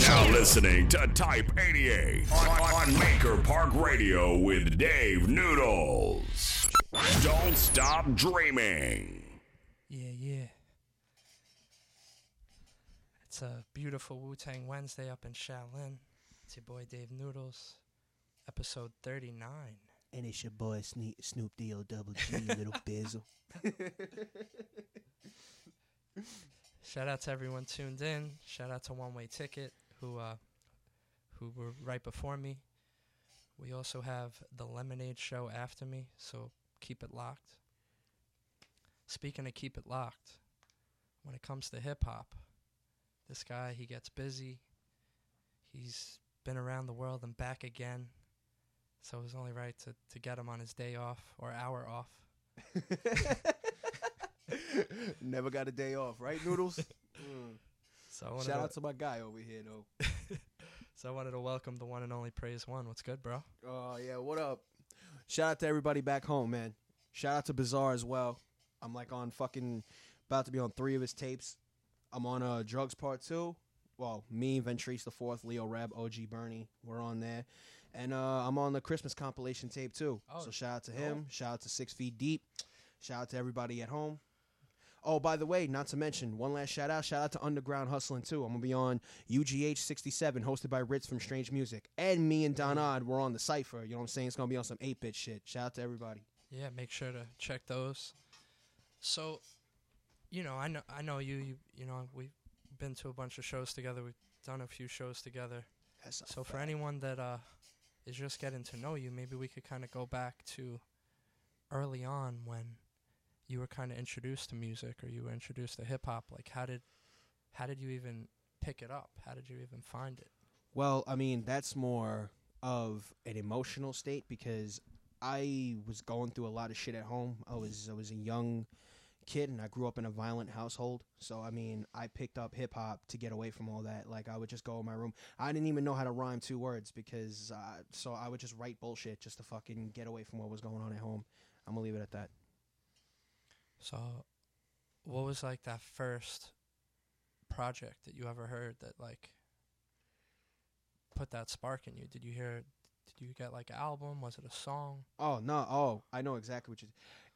now listening to Type 88 on, on Maker Park Radio with Dave Noodles. Don't stop dreaming. Yeah, yeah. It's a beautiful Wu Tang Wednesday up in Shaolin. It's your boy Dave Noodles, episode 39. And it's your boy Snoop, Snoop D-O double G, little bizzle. Shout out to everyone tuned in. Shout out to One Way Ticket, who uh, who were right before me. We also have the Lemonade Show after me, so keep it locked. Speaking of keep it locked, when it comes to hip hop, this guy he gets busy. He's been around the world and back again, so it was only right to, to get him on his day off or hour off. Never got a day off, right, Noodles? Mm. So I Shout to, out to my guy over here, though. so I wanted to welcome the one and only Praise One. What's good, bro? Oh, yeah, what up? Shout out to everybody back home, man. Shout out to Bizarre as well. I'm like on fucking, about to be on three of his tapes. I'm on uh, Drugs Part 2. Well, me, Ventrice the Fourth, Leo Reb, OG Bernie, we're on there. And uh, I'm on the Christmas compilation tape, too. Oh, so shout out to him. Shout out to Six Feet Deep. Shout out to everybody at home. Oh, by the way, not to mention, one last shout out. Shout out to Underground Hustling too. I'm gonna be on UGH 67, hosted by Rittz from Strange Music, and me and Don Odd were on the cipher. You know what I'm saying? It's gonna be on some 8-bit shit. Shout out to everybody. Yeah, make sure to check those. So, you know, I know I know you. You, you know, we've been to a bunch of shows together. We've done a few shows together. That's So for anyone that uh, is just getting to know you, maybe we could kind of go back to early on when you were kind of introduced to music or you were introduced to hip hop. Like, how did how did you even pick it up? How did you even find it? Well, I mean, that's more of an emotional state because I was going through a lot of shit at home. I was I was a young kid and I grew up in a violent household. So I mean, I picked up hip hop to get away from all that. Like I would just go in my room. I didn't even know how to rhyme two words because uh, so I would just write bullshit just to fucking get away from what was going on at home. I'm gonna leave it at that. So, what was like that first project that you ever heard that like put that spark in you? Did you hear? Did you get like an album? Was it a song? Oh no! Oh, I know exactly what you.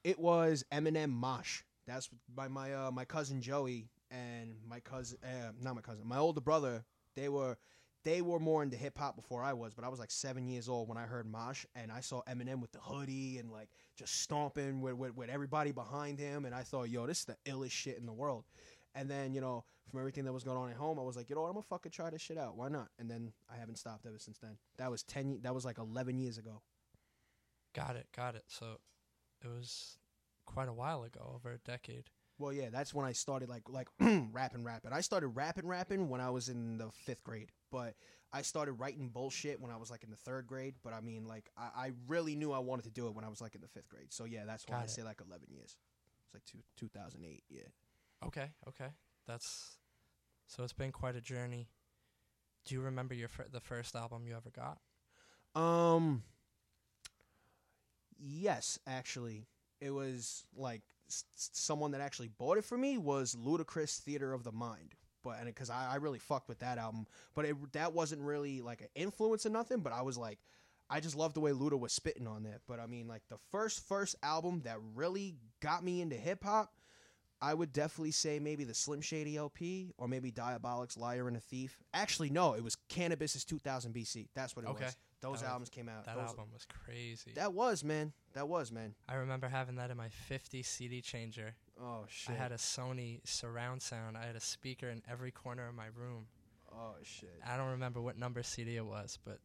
It was Eminem Mosh. That's by my uh, my cousin Joey and my cousin, uh, not my cousin, my older brother. They were they were more into hip hop before I was, but I was like seven years old when I heard Mosh, and I saw Eminem with the hoodie and like just stomping with, with with everybody behind him, and I thought, yo, this is the illest shit in the world. And then you know, from everything that was going on at home, I was like, you know what, I'm gonna fucking try this shit out. Why not? And then I haven't stopped ever since then. That was ten. That was like eleven years ago. Got it, got it. So, it was quite a while ago, over a decade. Well, yeah, that's when I started like like rapping, rapping. I started rapping, rapping when I was in the fifth grade, but I started writing bullshit when I was like in the third grade. But I mean, like I, I really knew I wanted to do it when I was like in the fifth grade. So yeah, that's why Got I it. say like eleven years. It's like two two thousand eight. Yeah. Okay, okay. That's so it's been quite a journey. Do you remember your fir- the first album you ever got? Um. Yes, actually, it was like someone that actually bought it for me was Ludacris Theater of the Mind. But and because I, I really fucked with that album, but it, that wasn't really like an influence or nothing. But I was like, I just loved the way Luda was spitting on that. But I mean, like the first first album that really got me into hip hop, I would definitely say maybe the Slim Shady LP or maybe Diabolic's Liar and a Thief. Actually, no, it was Canibus is 2000 BC. That's what it Okay. was. Those That was- albums came out. That Those- album was crazy. That was man. That was man. I remember having that in my 50 CD changer. Oh shit. I had a Sony surround sound. I had a speaker in every corner of my room. oh shit. I don't remember what number CD it was, but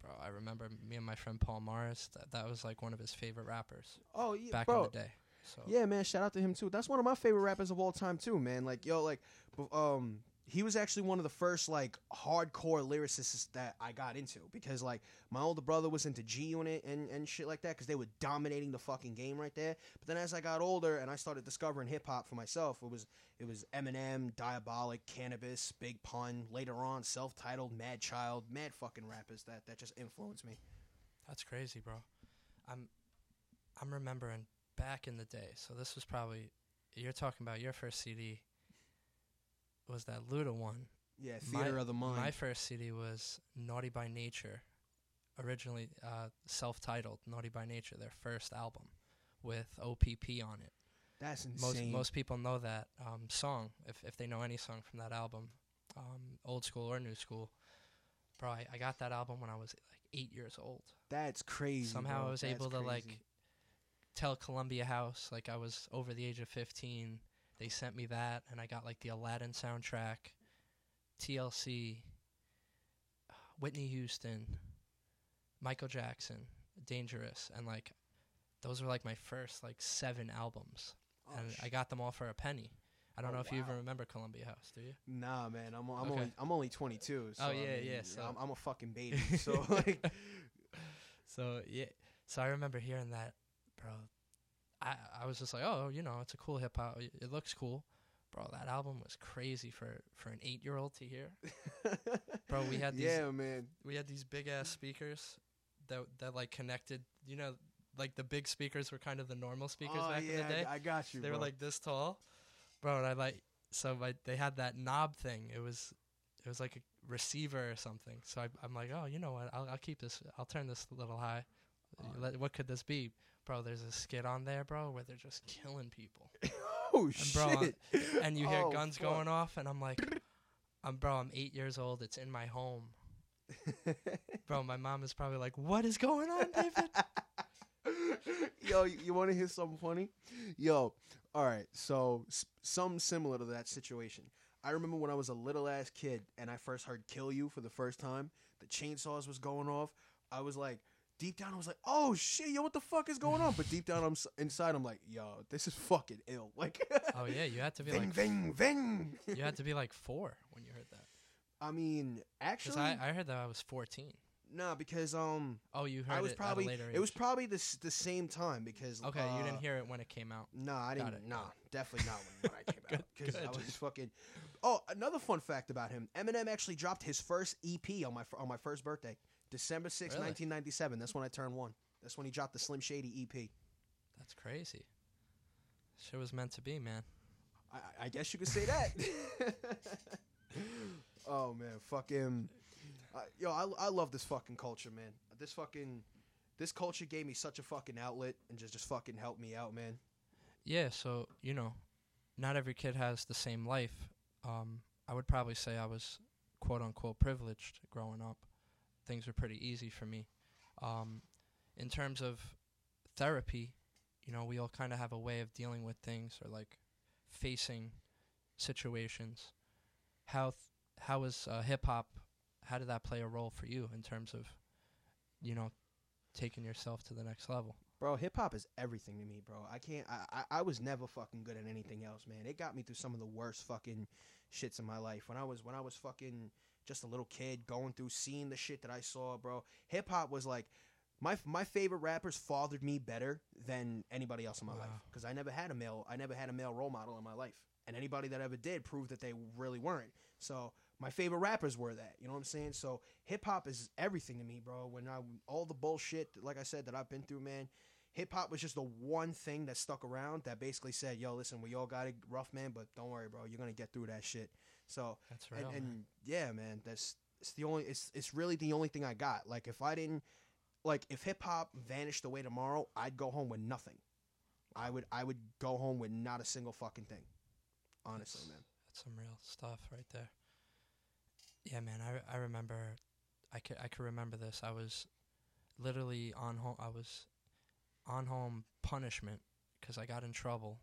bro, I remember me and my friend Paul Morris. That that was like one of his favorite rappers Oh yeah, back bro. in the day. So Yeah, man. Shout out to him too. That's one of my favorite rappers of all time too, man. Like yo, like um, he was actually one of the first like hardcore lyricists that I got into because like my older brother was into G Unit and and shit like that because they were dominating the fucking game right there. But then as I got older and I started discovering hip hop for myself, it was it was Eminem, Diabolic, Canibus, Big Pun. Later on, self titled, Madchild, mad fucking rappers that that just influenced me. That's crazy, bro. I'm I'm remembering back in the day. So this was probably you're talking about your first CD was that Luda one. Yeah, My- Theater of the Mind. My first CD was Naughty by Nature, originally uh, self-titled Naughty by Nature, their first album with OPP on it. That's Most insane. most people know that um, song if if they know any song from that album, um, old school or new school. Bro, I, I got that album when I was like eight years old. That's crazy. Somehow bro. I was That's able to like tell Columbia House like I was over the age of 15. They sent me that and I got like the Aladdin soundtrack, TLC, Whitney Houston, Michael Jackson, Dangerous and like those were like my first like 7 albums Oh, and I got them all for a penny. I don't Oh, know if you even remember Columbia House, do you? Nah, man. I'm I'm Okay. only I'm only 22. So Oh, I yeah, mean, yeah, so- I'm, I'm a fucking baby. So like, So yeah, so I remember hearing that, bro. I I was just like, oh, you know, it's a cool hip hop. It looks cool, bro. That album was crazy for for an eight year old to hear. Bro, we had these- yeah, man. We had these big ass speakers that that like connected. You know, like the big speakers were kind of the normal speakers oh, back yeah, in the day. I, I got you. they bro. were like this tall, bro. And I like so my, they had that knob thing. It was it was like a receiver or something. So I, I'm like, oh, you know what? I'll I'll keep this. I'll turn this a little high. Oh. Let- what could this be, bro? There's a skit on there, bro, where they're just killing people, oh and bro, shit. and you hear Oh, guns fuck. going off, and I'm like, I'm bro. I'm eight years old. It's in my home, bro. My mom is probably like, what is going on, David? Yo, you, you want to hear something funny? Yo, all right. So s- something similar to that situation. I remember when I was a little ass kid and I first heard "Kill You" for the first time. The chainsaws was going off. I was like, deep down, I was like, "Oh shit, yo, what the fuck is going on?" But deep down, I'm inside, I'm like, "Yo, this is fucking ill." Like, oh yeah, you had to be ving, like, ving, ving. you had to be like four when you heard that. I mean, actually, I, I heard that I was 14. nah, because um, Oh, you heard I was it probably later age. it was probably the the same time because okay. you uh, didn't hear it when it came out. Nah, I didn't. it, Nah, got definitely not when, when I came out. Because I was fucking. Oh, another fun fact about him: Eminem actually dropped his first EP on my on my first birthday, December sixth, Really? 1997. That's when I turned one. That's when he dropped the Slim Shady EP. That's crazy. Shit was meant to be, man. I, I- I guess you could say that. oh man, fucking. Uh, yo, I, I love this fucking culture, man. This fucking. This culture gave me such a fucking outlet and just just fucking helped me out, man. Yeah, so you know, not every kid has the same life. Um, I would probably say I was quote unquote privileged growing up. Things were pretty easy for me. Um, in terms of therapy, you know, we all kind of have a way of dealing with things or like facing situations. How th- how is uh, hip hop? How did that play a role for you in terms of, you know, taking yourself to the next level? Bro, hip hop is everything to me, bro. I can't. I, I I was never fucking good at anything else, man. It got me through some of the worst fucking shits in my life. When I was when I was fucking just a little kid, going through seeing the shit that I saw, bro. Hip hop was like my my favorite rappers fathered me better than anybody else in my life because I never had a male I never had a male role model in my life, and anybody that ever did proved that they really weren't. So my favorite rappers were that. You know what I'm saying? So hip hop is everything to me, bro. When I all the bullshit, like I said, that I've been through, man. Hip hop was just the one thing that stuck around that basically said, "Yo, listen, we all got it rough, man, but don't worry, bro. You're gonna get through that shit." So That's real. and, and yeah, man, that's it's the only it's it's really the only thing I got. Like if I didn't like if hip hop vanished away tomorrow, I'd go home with nothing. I would I would go home with not a single fucking thing. Honestly, man. That's some real stuff right there. Yeah, man. I, I remember, I could I could remember this. I was literally on home. I was on home punishment because I got in trouble,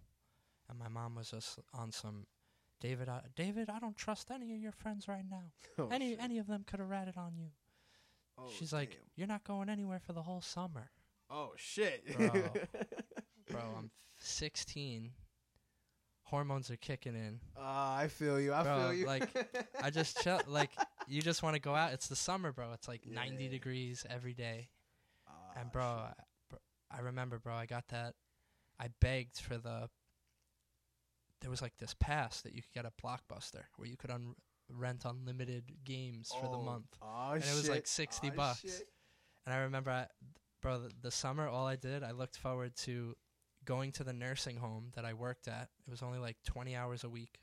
and my mom was just on some. David, I, David, I don't trust any of your friends right now. Oh, any shit. any of them could have ratted on you. Oh, She's like, you're not going anywhere for the whole summer, "Oh shit, Bro. bro. I'm 16. Hormones are kicking in. Ah, I feel you. I Bro, feel you. like, I just chill. Like you just want to go out. It's the summer, bro. It's like 90 degrees every day. Ah, And bro. I, bro, I remember, bro. I got that. I begged for the. There was like this pass that you could get at Blockbuster where you could un- rent unlimited games for the Oh, month. Oh, and it was like shit. 60 Oh, bucks. shit. And I remember, I, bro, the, the summer, all I did, I looked forward to going to the nursing home that I worked at. It was only like 20 hours a week.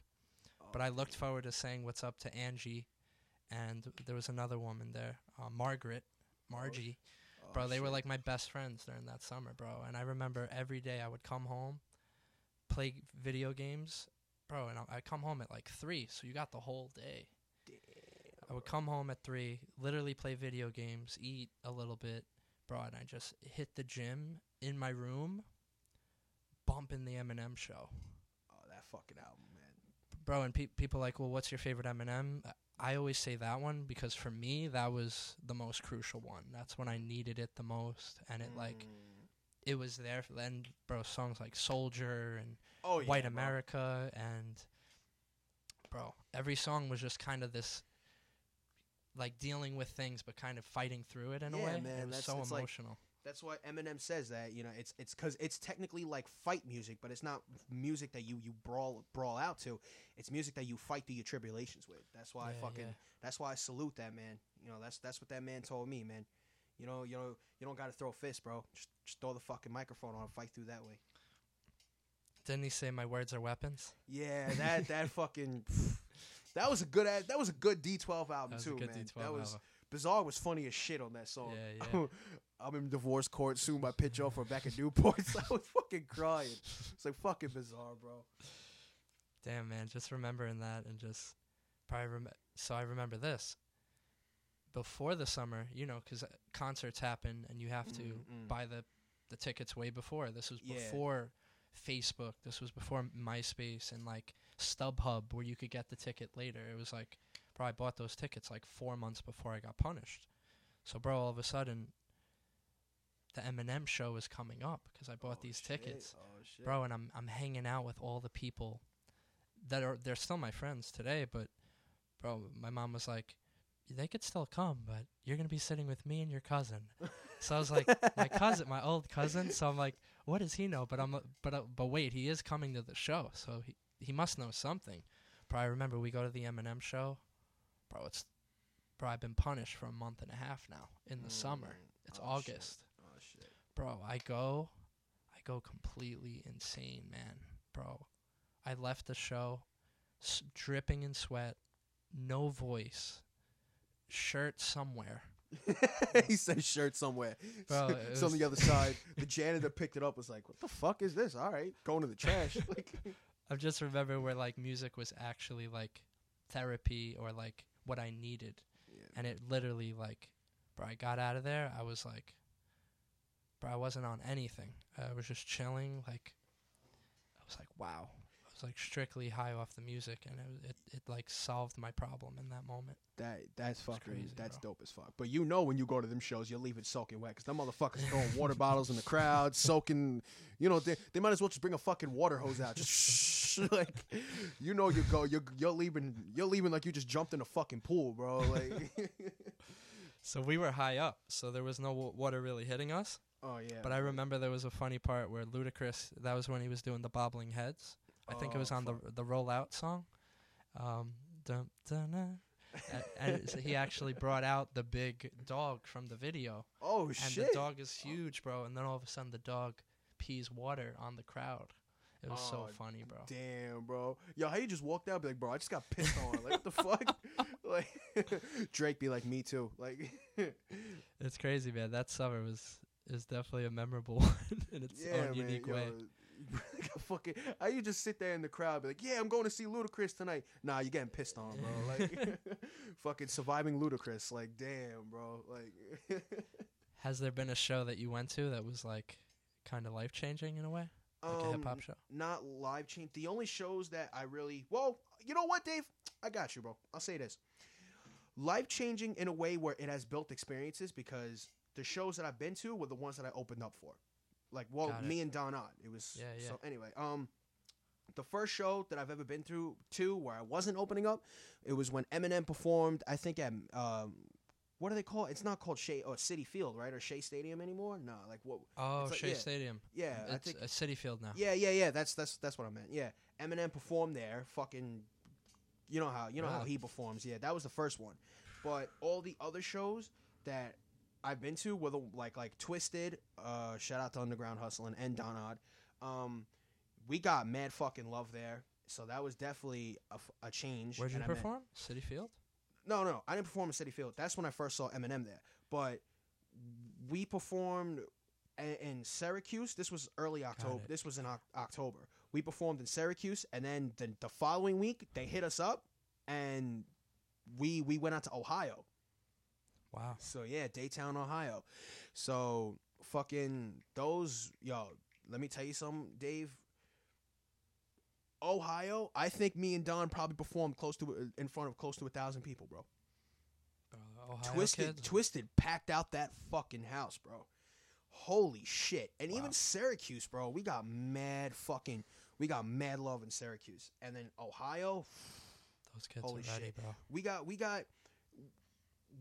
Oh, but I looked forward to saying what's up to Angie, and there was another woman there, uh, Margaret, Margie. Oh, bro, they were like my best friends during that summer, bro. And I remember every day I would come home, play video games, bro, and I- come home at like three, so you got the whole day. I would come home at three, literally play video games, eat a little bit, bro, and I just hit the gym in my room, bumping the Eminem show, Oh, that fucking album, man. bro. And pe- people like, well, what's your favorite Eminem? I always say that one because for me that was the most crucial one. That's when I needed it the most, and it like Mm. It was there. For then, bro, songs like Soldier and oh, yeah, White bro. America, and bro, every song was just kind of this, like dealing with things, but kind of fighting through it in a Yeah, way. man, it was that's- so it's like- emotional. That's why Eminem says that. You know, it's it's because it's technically like fight music, but it's not music that you you brawl brawl out to. It's music that you fight through your tribulations with. That's why I fucking. yeah. That's why I salute that man. You know, that's that's what that man told me, man. You know, you know, you don't got to throw fists, bro. Just, just throw the fucking microphone on and fight through that way. Didn't he say my words are weapons? Yeah, that that fucking. That was a good ass. That was a good D12 album too, man. D12 that was album. Bizarre was funny as shit on that song. Yeah, yeah. I'm in divorce court. Soon my pitch off Rebecca Newport's. I was fucking crying. It's like fucking bizarre, bro. Damn, man, just remembering that and just probably rem- so I remember this. Before the summer, you know, because concerts happen and you have to Mm, mm. buy the the tickets way before. This was Yeah. before Facebook. This was before MySpace and like StubHub, where you could get the ticket later. It was like, bro, I bought those tickets like four months before I got punished. So, bro, all of a sudden, the Eminem show is coming up because I bought Oh, these shit. tickets Oh bro and i'm i'm hanging out with all the people that are they're still my friends today but bro my mom was like they could still come but you're gonna be sitting with me and your cousin so i was like my cousin my old cousin. So i'm like what does he know? But i'm but uh, but wait he is coming to the show. So he he must know something. Bro i remember we go to the eminem show. Bro it's bro i've been punished for a month and a half now in the summer. Mm. it's Oh, shit. august. Oh shit. bro i go i go completely insane man. Bro i left the show s- dripping in sweat no voice shirt somewhere he said shirt somewhere. It it's on the other side. The janitor picked it up. Was like, "What the fuck is this?" All right, going to the trash. like, i just remember where like music was actually like therapy or like what i needed yeah. and it literally like bro i got out of there i was like bro i wasn't on anything i was just chilling like i was like wow was like strictly high off the music and it, it, it like solved my problem in that moment That that's fucking crazy, that's bro. dope as fuck. But you know when you go to them shows, you're leaving soaking wet because them motherfuckers throwing water bottles in the crowd, soaking. You know they, they might as well just bring a fucking water hose out, just like you know you go you're you're leaving you're leaving like you just jumped in a fucking pool, bro. Like so we were high up so there was no w- water really hitting us oh yeah. but i remember there was a funny part where ludacris that was when he was doing the bobbling heads i think it was Oh, on the the rollout song um dun, dun, dun. and, and so he actually brought out the big dog from the video oh and shit. And the dog is huge, bro. And then all of a sudden, the dog pees water on the crowd. It was so Oh, funny, bro. Damn, bro. Yo, how you just walked out? Be like, bro, I just got pissed on. Like, what the fuck? like, Drake be like, me too. Like, It's crazy, man. That summer was is definitely a memorable one in its yeah, own man. unique yo, way. like fucking, how you just sit there in the crowd, be like, yeah, I'm going to see Ludacris tonight. Nah, you're getting pissed on, bro. Like, fucking surviving Ludacris. Like, damn, bro. Like, Has there been a show that you went to that was like kind of life changing in a way, like a hip hop um, show? not live change. The only shows that I really well, you know what, Dave? I got you, bro. I'll say this. Life changing in a way where it has built experiences because the shows that I've been to were the ones that I opened up for. Like, well, Got it. me and Don Odd. It was Yeah, yeah. so anyway, um the first show that I've ever been through to where I wasn't opening up, it was when Eminem performed, I think at um what do they call it? It's not called Shea or Citi Field, right? Or Shea Stadium anymore? No, like what Oh, like- Shea yeah. Stadium. yeah, I it's think a City Field now. yeah, yeah, yeah. That's that's that's what I meant. Yeah, Eminem performed there. Fucking, you know how you know how he performs. Yeah, that was the first one. But all the other shows that I've been to, with the like like Twiztid, uh, shout out to Underground Hustling and Don Odd. Um, we got mad fucking love there. So that was definitely a change. Where'd you and I met- perform? Citi Field. no, no, I didn't perform in Citi Field. That's when I first saw Eminem there. But we performed in, in Syracuse. This was early October. This was in Oc- October. We performed in Syracuse, and then the, the following week they hit us up, and we we went out to Ohio. Wow. So yeah, Dayton, Ohio. So fucking those yo. Let me tell you something, Dave. Ohio, I think me and Don probably performed close to in front of close to a thousand people, bro. Uh, Ohio Twiztid, kids? Twiztid packed out that fucking house, bro. Holy shit! And Wow. even Syracuse, bro. We got mad fucking. We got mad love in Syracuse, and then Ohio. Those kids Holy ready, shit. bro. we got we got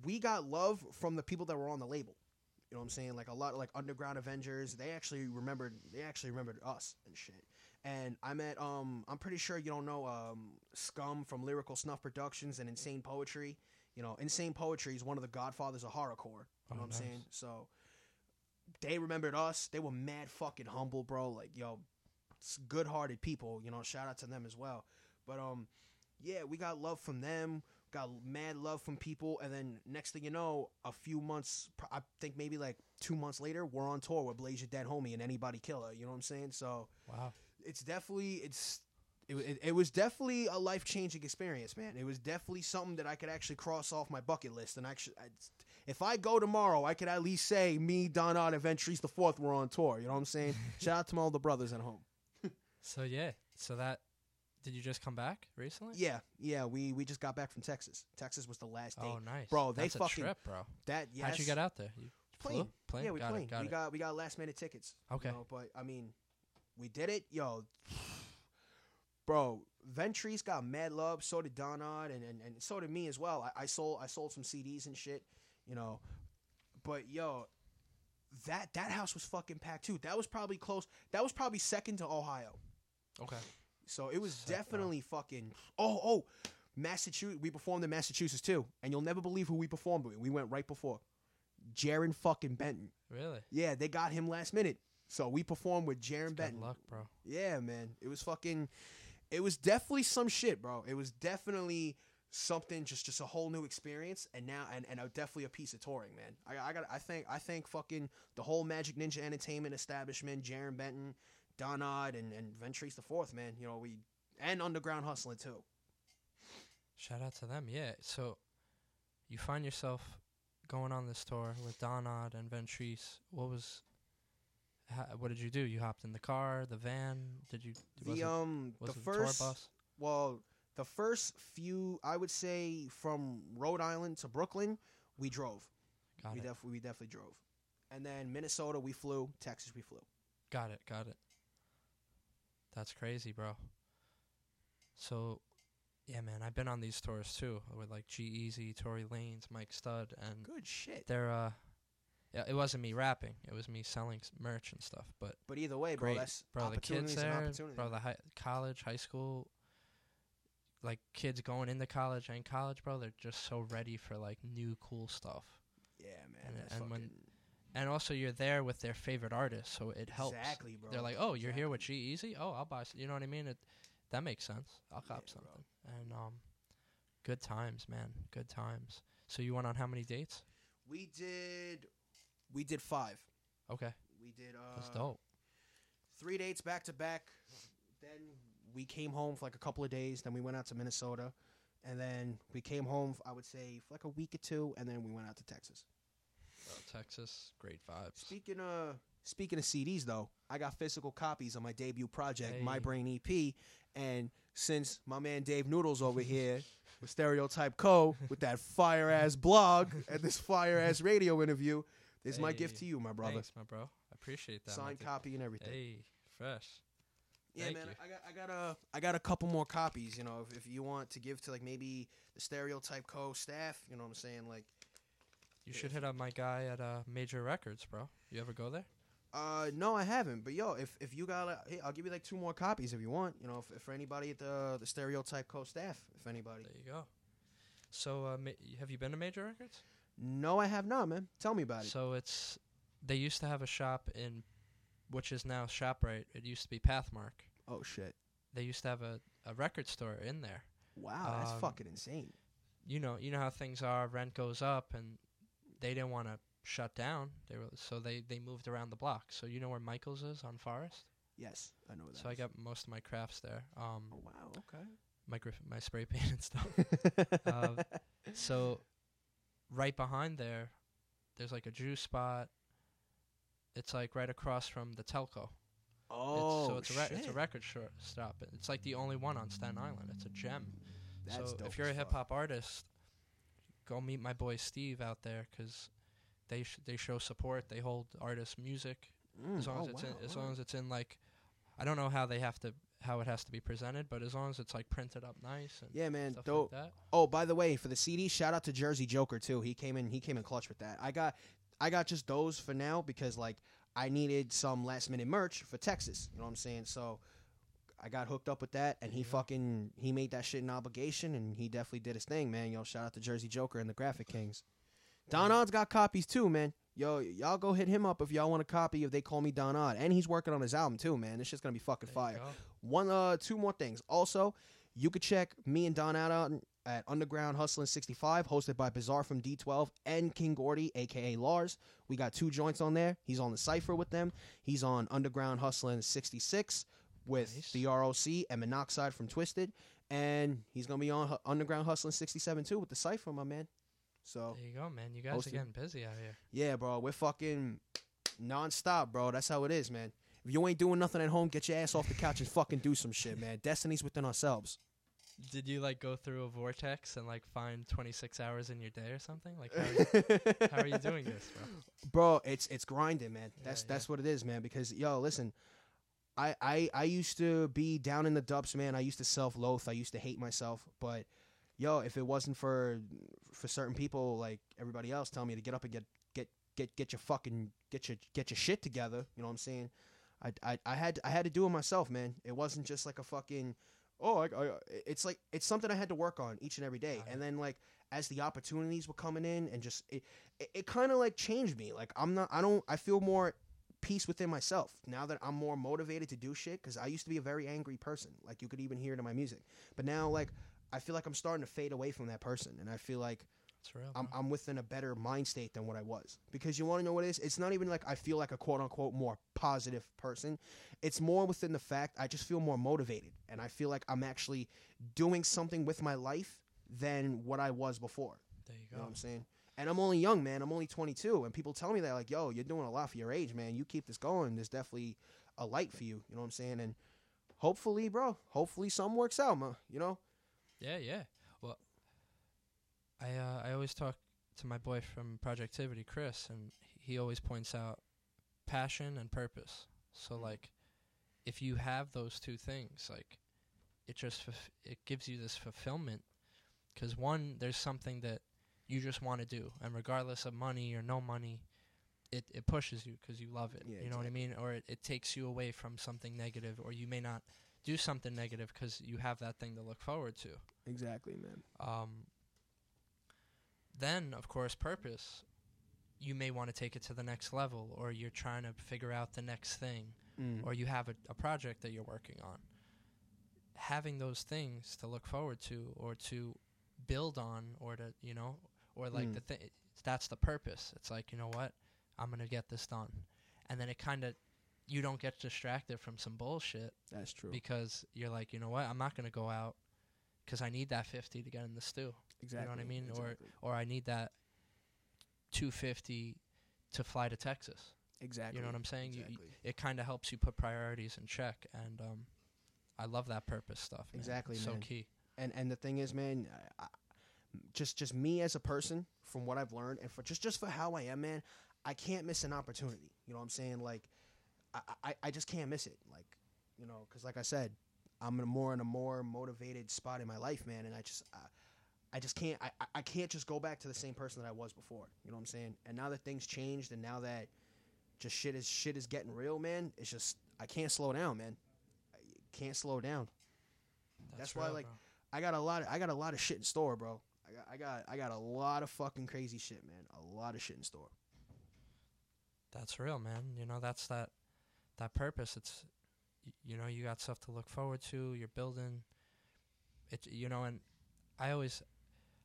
we got love from the people that were on the label. You know what I'm saying? Like a lot of like underground Avengers, they actually remembered they actually remembered us and shit. And I met um I'm pretty sure you don't know um Scum from Lyrical Snuff Productions and Insane Poetry. You know, Insane Poetry is one of the godfathers of horrorcore. You know Oh, what I'm nice. saying? So they remembered us. They were mad fucking humble, bro. Like, yo, good hearted people, you know, shout out to them as well. But um yeah, we got love from them, got mad love from people, and then next thing you know, a few months, I think maybe like two months later, we're on tour with Blaze Ya Dead Homie and Anybody Killa. You know what I'm saying? So Wow. it's definitely it's it, it, it was definitely a life changing experience, man. It was definitely something that I could actually cross off my bucket list, and actually, I, if I go tomorrow, I could at least say me, Don Odd, and Ventries the Fourth were on tour. You know what I'm saying? Shout out to all the brothers at home. So yeah. So that. Did you just come back recently? Yeah, yeah. We we just got back from Texas. Texas was the last oh, day. Oh, nice, Bro, they That's a fucking- trip, bro. That yes. How'd you get out there? You Plane. flew? Plane. Yeah, we got plane. It, got we it. got we got last minute tickets. you Okay. know, but I mean, we did it, yo. Bro, Ventries got mad love. So did Don Odd, and, and and so did me as well. I, I sold I sold some CDs and shit, you know. But yo, that that house was fucking packed too. That was probably close. That was probably second to Ohio. okay. So it was definitely fucking. Oh, oh, Massachusetts. We performed in Massachusetts too, and you'll never believe who we performed with. We went right before, Jarren fucking Benton. Really? Yeah, they got him last minute, so we performed with Jarren Benton. Good luck, bro. Yeah, man, it was fucking. It was definitely some shit, bro. It was definitely something, just just a whole new experience, and now and and definitely a piece of touring, man. I I got I think I think fucking the whole Majik Ninja Entertainment establishment, Jarren Benton, Don Odd, and and Ventries the Fourth, man. You know we and Underground Hustling too. Shout out to them. Yeah. So you find yourself going on this tour with Don Odd and Ventrise. What was? What did you do? You hopped in the car, the van. Did you? The um the first tour bus? well the first few I would say from Rhode Island to Brooklyn we drove. Got we it. definitely we definitely drove. And then Minnesota we flew, Texas we flew. Got it. Got it. That's crazy, bro. So, yeah, man, I've been on these tours too with like G-Eazy, Tory Lanez, Mike Stud, and Good shit. they're uh, yeah, it wasn't me rapping. It was me selling s- merch and stuff. But But either way, bro, that's bro. The kids there, bro. The high, college, high school, like kids going into college and college, bro. They're just so ready for like new cool stuff. yeah, man. and- and when- And also, you're there with their favorite artist, so it helps. Exactly, bro. They're like, "Oh, you're here with G-Eazy? Oh, I'll buy." s You know what I mean? It that makes sense. I'll cop Yeah, bro. something. And um, good times, man. Good times. So you went on how many dates? we did we did five. Okay, We did uh that's dope. three dates back to back. Then we came home for like a couple of days. Then we went out to Minnesota, and then we came home. I would say for like a week or two, and then we went out to Texas. Bro, Texas, great vibes. Speaking of speaking of CDs, though, I got physical copies of my debut project, My Brain EP, and since my man Dave Noodles over here with Stereotype Co. with that fire ass blog and this fire ass radio interview, this is my gift to you, my brother. Thanks, my bro. I appreciate that. Signed copy and everything. Hey, fresh. Yeah, Thank man. you. I got I got a I got a couple more copies. You know, if, if you want to give to like maybe the Stereotype Co. staff, you know what I'm saying? Like, You should hit up my guy at uh, Major Records, bro. You ever go there? uh, no, I haven't. But yo, if if you got, uh, hey, I'll give you like two more copies if you want. You know, if, for anybody at the the Stereotype Co. staff, if anybody. There you go. So, uh, ma- have you been to Major Records? No, I have not, man. Tell me about it. So it's they used to have a shop in, which is now Shoprite. It used to be Pathmark. oh shit. They used to have a, a record store in there. Wow, that's Um, fucking insane. You know, you know how things are. Rent goes up, and they didn't want to shut down. They were so they they moved around the block. So you know where Michaels is on Forest. Yes, I know that. So I got most of my crafts there. Um, Oh wow. Okay. my grif- my spray paint and stuff. Uh, so right behind there, there's like a juice spot. It's like right across from the Telco. oh it's, so it's a re- it's a record shor- stop. It's like the only one on Staten Island. It's a gem. That's so dope if you're a hip hop artist, go meet my boy Steve out there 'cause they sh- they show support. They hold artists' music Mm, as long as oh, it's wow, in, as wow. long as it's in like I don't know how they have to how it has to be presented, but as long as it's like printed up nice and Yeah, man. Dope. like that. Oh, by the way, for the CD, shout out to Jersey Joker too. He came in. He came in clutch with that. I got, I got just those for now because like I needed some last minute merch for Texas. You know what I'm saying? So I got hooked up with that, and he Yeah. fucking he made that shit an obligation, and he definitely did his thing, man. Yo, shout out to Jersey Joker and the Graphic Kings. Don Odd's got copies too, man. Yo, y'all go hit him up if y'all want a copy If They Call Me Don Odd, and he's working on his album too, man. This shit's gonna be fucking fire. go. One, uh, two more things. Also, you could check me and Don out on- at Underground Hustling 65, hosted by Bizarre from D12 and King Gordy, aka Lars. We got two joints on there. He's on the cipher with them. He's on Underground Hustling 66 with Nice. the ROC and Monoxide from Twiztid, and he's gonna be on Underground Hustling 67 too with the cipher, my man. So There you go, man. You guys Hosted. are getting busy out here. yeah, bro, we're fucking nonstop, bro. That's how it is, man. If you ain't doing nothing at home, get your ass off the couch and fucking do some shit, man. Destiny's within ourselves. Did you like go through a vortex and like find 26 hours in your day or something? Like how are you, how are you doing this, bro? bro? It's it's grinding, man. That's Yeah, that's what it is, man. Because yo, listen, I I I used to be down in the dumps, man. I used to self loathe. I used to hate myself, but yo, if it wasn't for for certain people like everybody else telling me to get up and get get get get your fucking get your get your shit together, you know what I'm saying? I I, I had I had to do it myself, man. It wasn't just like a fucking oh, I, I, it's like it's something I had to work on each and every day. And then like as the opportunities were coming in, and just it it, it kind of like changed me. Like I'm not I don't I feel more peace within myself now that I'm more motivated to do shit. Because I used to be a very angry person. Like you could even hear it in my music. But now like I feel like I'm starting to fade away from that person, and I feel like real. I'm. I'm within a better mind state than what I was. Because you want to know what it is? It's not even like I feel like a quote unquote more positive person. It's more within the fact I just feel more motivated. And I feel like I'm actually doing something with my life than what I was before. there you You know go. what I'm saying? And I'm only young, man. I'm only 22. And people tell me that, like, yo, you're doing a lot for your age, man. You keep this going. There's definitely a light for you. You know what I'm saying? And hopefully, bro, hopefully something works out, man. You know? Yeah, yeah. Well, I uh, I always talk to my boy from Projectivity, Chris, and he always points out passion and purpose. So like, if you have those two things, like, it just fulf- it gives you this fulfillment. Because one, there's something that you just want to do, and regardless of money or no money, it it pushes you because you love it. Yeah, you know what I mean? Or it, it takes you away from something negative, or you may not do something negative because you have that thing to look forward to. Exactly, man. Um, then, of course, purpose. You may want to take it to the next level, or you're trying to figure out the next thing, Mm. or you have a, a project that you're working on. Having those things to look forward to, or to build on, or to you know, or like Mm. the thing. That's the purpose. It's like you know what, I'm gonna get this done, and then it kind of, you don't get distracted from some bullshit That's true. because you're like, you know what, I'm not gonna go out because I need that 50 to get in the stew exactly. You know what I mean? Or- Exactly. or or I need that 250 to fly to Texas. exactly. You know what I'm saying? You- Exactly. It kind of helps you put priorities in check, and um, I love that purpose stuff. Man. Exactly, so man. key. and and the thing is, man, I, I, just just me as a person, from what I've learned, and for just just for how I am, man, I can't miss an opportunity. You know what I'm saying? Like, I I, I just can't miss it. Like, you know, because like I said, I'm in a more in a more motivated spot in my life, man, and I just. I, I just can't. I, I- can't just go back to the same person that I was before. You know what I'm saying? And now that things changed, and now that just shit is shit is getting real, man. It's just I can't slow down, man. I can't slow down. That's why, real, like, bro. I got a lot. Of, I got a lot of shit in store, bro. I got, I got, I got a lot of fucking crazy shit, man. A lot of shit in store. that's real, man. You know, that's that that purpose. It's you know, you got stuff to look forward to. You're building. it you know, and I always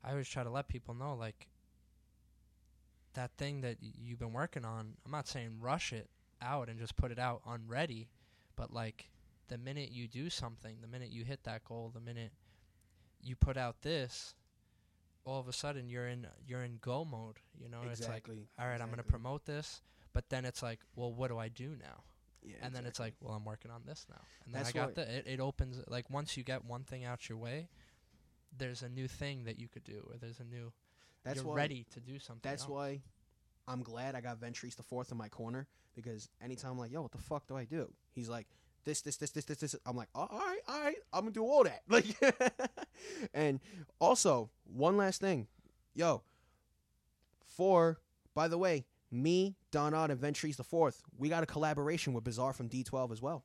I always try to let people know like that thing that you've been working on. I'm not saying rush it out and just put it out unready, but like the minute you do something, the minute you hit that goal, the minute you put out this, all of a sudden you're in you're in go mode. You know, it's like exactly. all right, I'm going to promote this, but then it's like, well, what do I do now? Yeah, and then it's like, well, I'm working on this now. And then That's I got the it, it opens like once you get one thing out your way, there's a new thing that you could do, or there's a new that's you're ready to do something. That's else. why I'm glad I got Ventrese the fourth in my corner because anytime I'm like, yo, what the fuck do I do? He's like, this, this, this, this, this, this. I'm like, all right, all right, I'm gonna do all that. Like, and also one last thing, yo, for by the way, me, Don Odd, and Ventrese the fourth, we got a collaboration with Bizarre from D12 as well.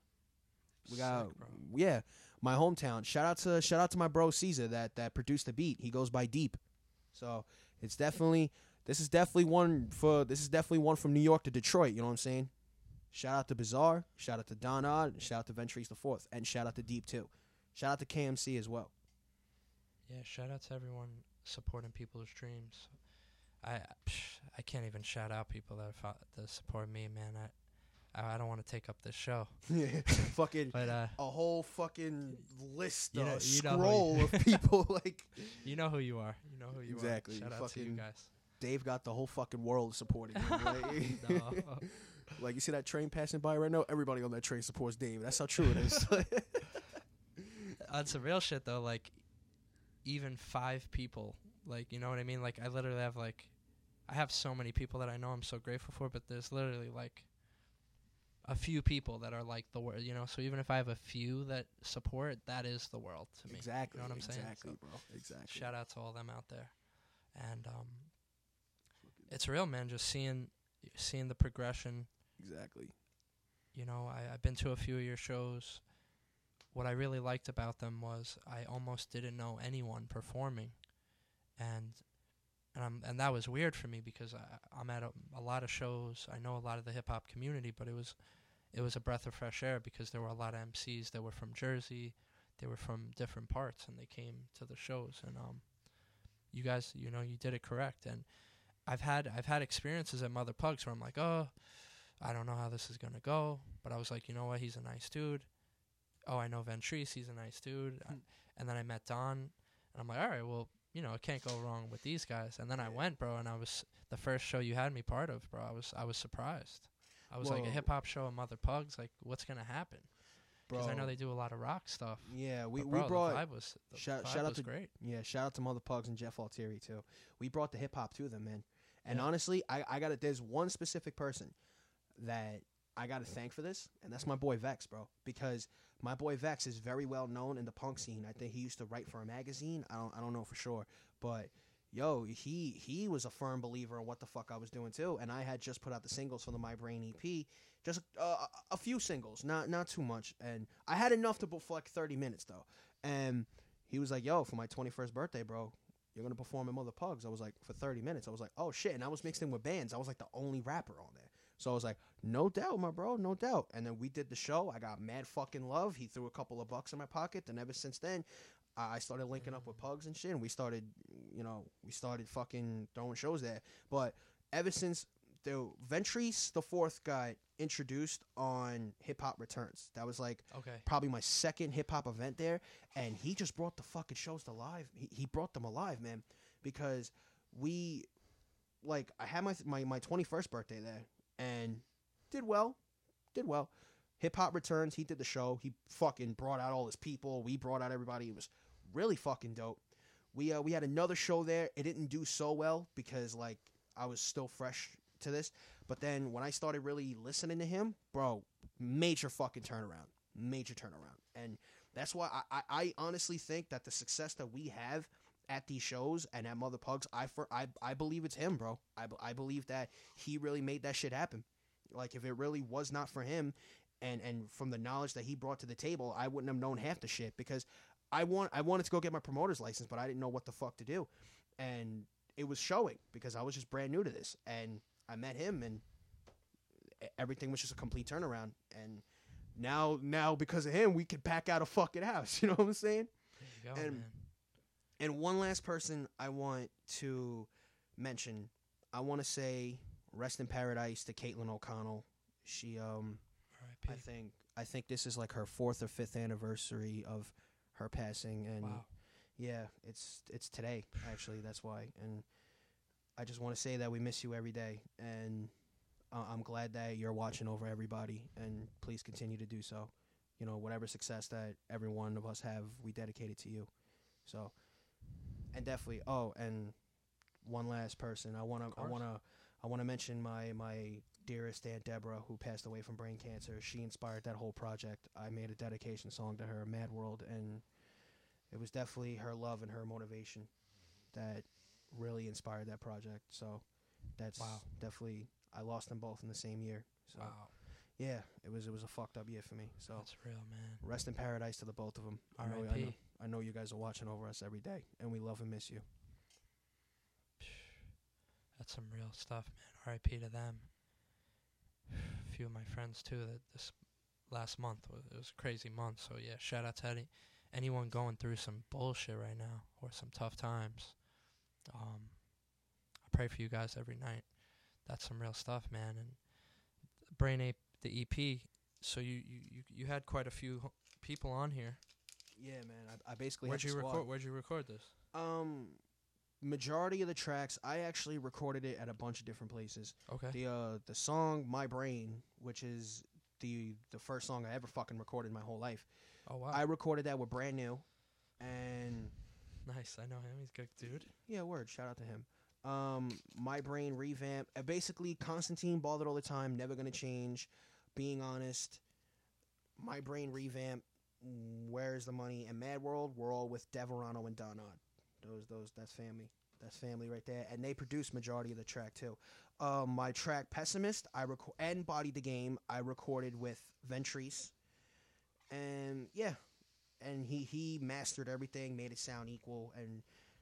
We got Sick, yeah, my hometown. Shout out to shout out to my bro Caesar that that produced the beat. He goes by Deep. So it's definitely this is definitely one for this is definitely one from New York to Detroit. You know what I'm saying? Shout out to Bizarre. Shout out to Don Odd. Shout out to Ventrese the Fourth, and shout out to Deep too. Shout out to KMC as well. Yeah, shout out to everyone supporting people's dreams. I psh, I can't even shout out people that fo- that support me, man. I I, don't want to take up this show, Yeah, fucking but uh, a whole fucking list, You know- scroll of people like you know who you are. You know who you Exactly, are. Shout out to you guys. Dave got the whole fucking world supporting him. No. Like you see that train passing by right now. Everybody on that train supports Dave. That's how true it is. on some real shit though, like even five people, like you know what I mean. Like I literally have like, I have so many people that I know I'm so grateful for, but there's literally like a few people that are like the world, you know. So even if I have a few that support, that is the world to me. exactly. You know what I'm saying? exactly, So bro. Exactly. Shout out to all them out there, and um, it's real, man. Just seeing seeing the progression Exactly. you know, I, I've been to a few of your shows. What I really liked about them was I almost didn't know anyone performing, and and I'm, and that was weird for me because I, I'm at a, a lot of shows. I know a lot of the hip hop community, but it was it was a breath of fresh air because there were a lot of MCs that were from Jersey, they were from different parts, and they came to the shows. And um, you guys, you know, you did it correct. And I've had I've had experiences at Mother Pugs where I'm like, oh, I don't know how this is gonna go, but I was like, you know what, he's a nice dude. Oh, I know Ventrese, he's a nice dude. I- Hmm. and then I met Don, and I'm like, all right, well, you know, it can't go wrong with these guys. And then I went, bro, and I was the first show you had me part of, bro. I was I was surprised. I was like a hip hop show at Mother Pugs. Like, what's gonna happen? Because I know they do a lot of rock stuff. Yeah, we but we brought the vibe was the shout- vibe shout out was to- great. yeah, shout out to Mother Pugs and Jeff Altieri too. We brought the hip hop to them, man. And Yeah. honestly, I I got it. There's one specific person that I got to thank for this, and that's my boy Vex, bro. Because my boy Vex is very well known in the punk scene. I think he used to write for a magazine. I don't I don't know for sure, but yo, he he was a firm believer in what the fuck I was doing too. And I had just put out the singles for the My Brain EP, just uh, a few singles, not not too much. And I had enough to book for like 30 minutes though. And he was like, "Yo, for my 21st birthday, bro, you're gonna perform at Mother Pugs." I was like, for 30 minutes. I was like, "Oh shit!" And I was mixed in with bands. I was like the only rapper on there. So I was like, "No doubt, my bro, no doubt." And then we did the show. I got mad fucking love. He threw a couple of bucks in my pocket. And ever since then, I started linking up with Pugs and shit. And we started, you know, we started fucking throwing shows there. But ever since the Ventrese the fourth got introduced on Hip Hop Returns, that was like Okay. probably my second hip hop event there, and he just brought the fucking shows to live. He, he brought them alive, man, because we, like, I had my my my twenty first birthday there, and did well, did well. Hip hop returns. He did the show. He fucking brought out all his people. We brought out everybody. It was really fucking dope. We uh, we had another show there. It didn't do so well because like I was still fresh to this. But then when I started really listening to him, bro, major fucking turnaround, major turnaround, and that's why I, I, I honestly think that the success that we have at these shows and at Mother Pugs, I for I, I believe it's him, bro. I, I believe that he really made that shit happen. Like if it really was not for him, and and from the knowledge that he brought to the table, I wouldn't have known half the shit because I want I wanted to go get my promoter's license, but I didn't know what the fuck to do, and it was showing because I was just brand new to this, and I met him, and everything was just a complete turnaround, and now now because of him, we could pack out a fucking house. You know what I'm saying? go, And- man. And one last person I want to mention. I want to say rest in paradise to Caitlin O'Connell. She um. I think I think this is like her fourth or fifth anniversary of her passing and wow. yeah, it's it's today actually. That's why. And I just want to say that we miss you every day and uh, I'm glad that you're watching over everybody and please continue to do so. You know, whatever success that every one of us have, we dedicate it to you. So and definitely oh and one last person. I want to I want to I want to mention my my dearest aunt Deborah who passed away from brain cancer. She inspired that whole project. I made a dedication song to her, Mad World, and it was definitely her love and her motivation that really inspired that project. So that's Wow. definitely I lost them both in the same year. So Wow. yeah, it was it was a fucked up year for me. So That's real, man. rest in paradise to the both of them. I know, I know, R.I.P. I know you guys are watching over us every day, and we love and miss you. That's some real stuff, man. R.I.P. to them. A few of my friends too. That this last month was it was a crazy month. So yeah, shout out to any, anyone going through some bullshit right now or some tough times. Um, I pray for you guys every night. That's some real stuff, man. And Brain Ape, the EP. So you you you, you had quite a few people on here. Yeah, man. I, I basically Where'd had you record? Where'd you record this? Um, majority of the tracks I actually recorded it at a bunch of different places. Okay. The uh the song My Brain, which is the the first song I ever fucking recorded in my whole life. oh wow. I recorded that with Brand New, and nice. I know him. He's a good dude. yeah, word. Shout out to him. Um, My Brain revamp. Uh, basically, Constantine bothered all the time. Never gonna change. Being honest. My Brain revamp. Where's the money? And Mad World. We're all with Deverano and Don Odd. Those those that's family. That's family right there. And they produced majority of the track too. Um, my track Pessimist. I record and Body the Game. I recorded with Ventrice. And yeah, and he he mastered everything, made it sound equal, and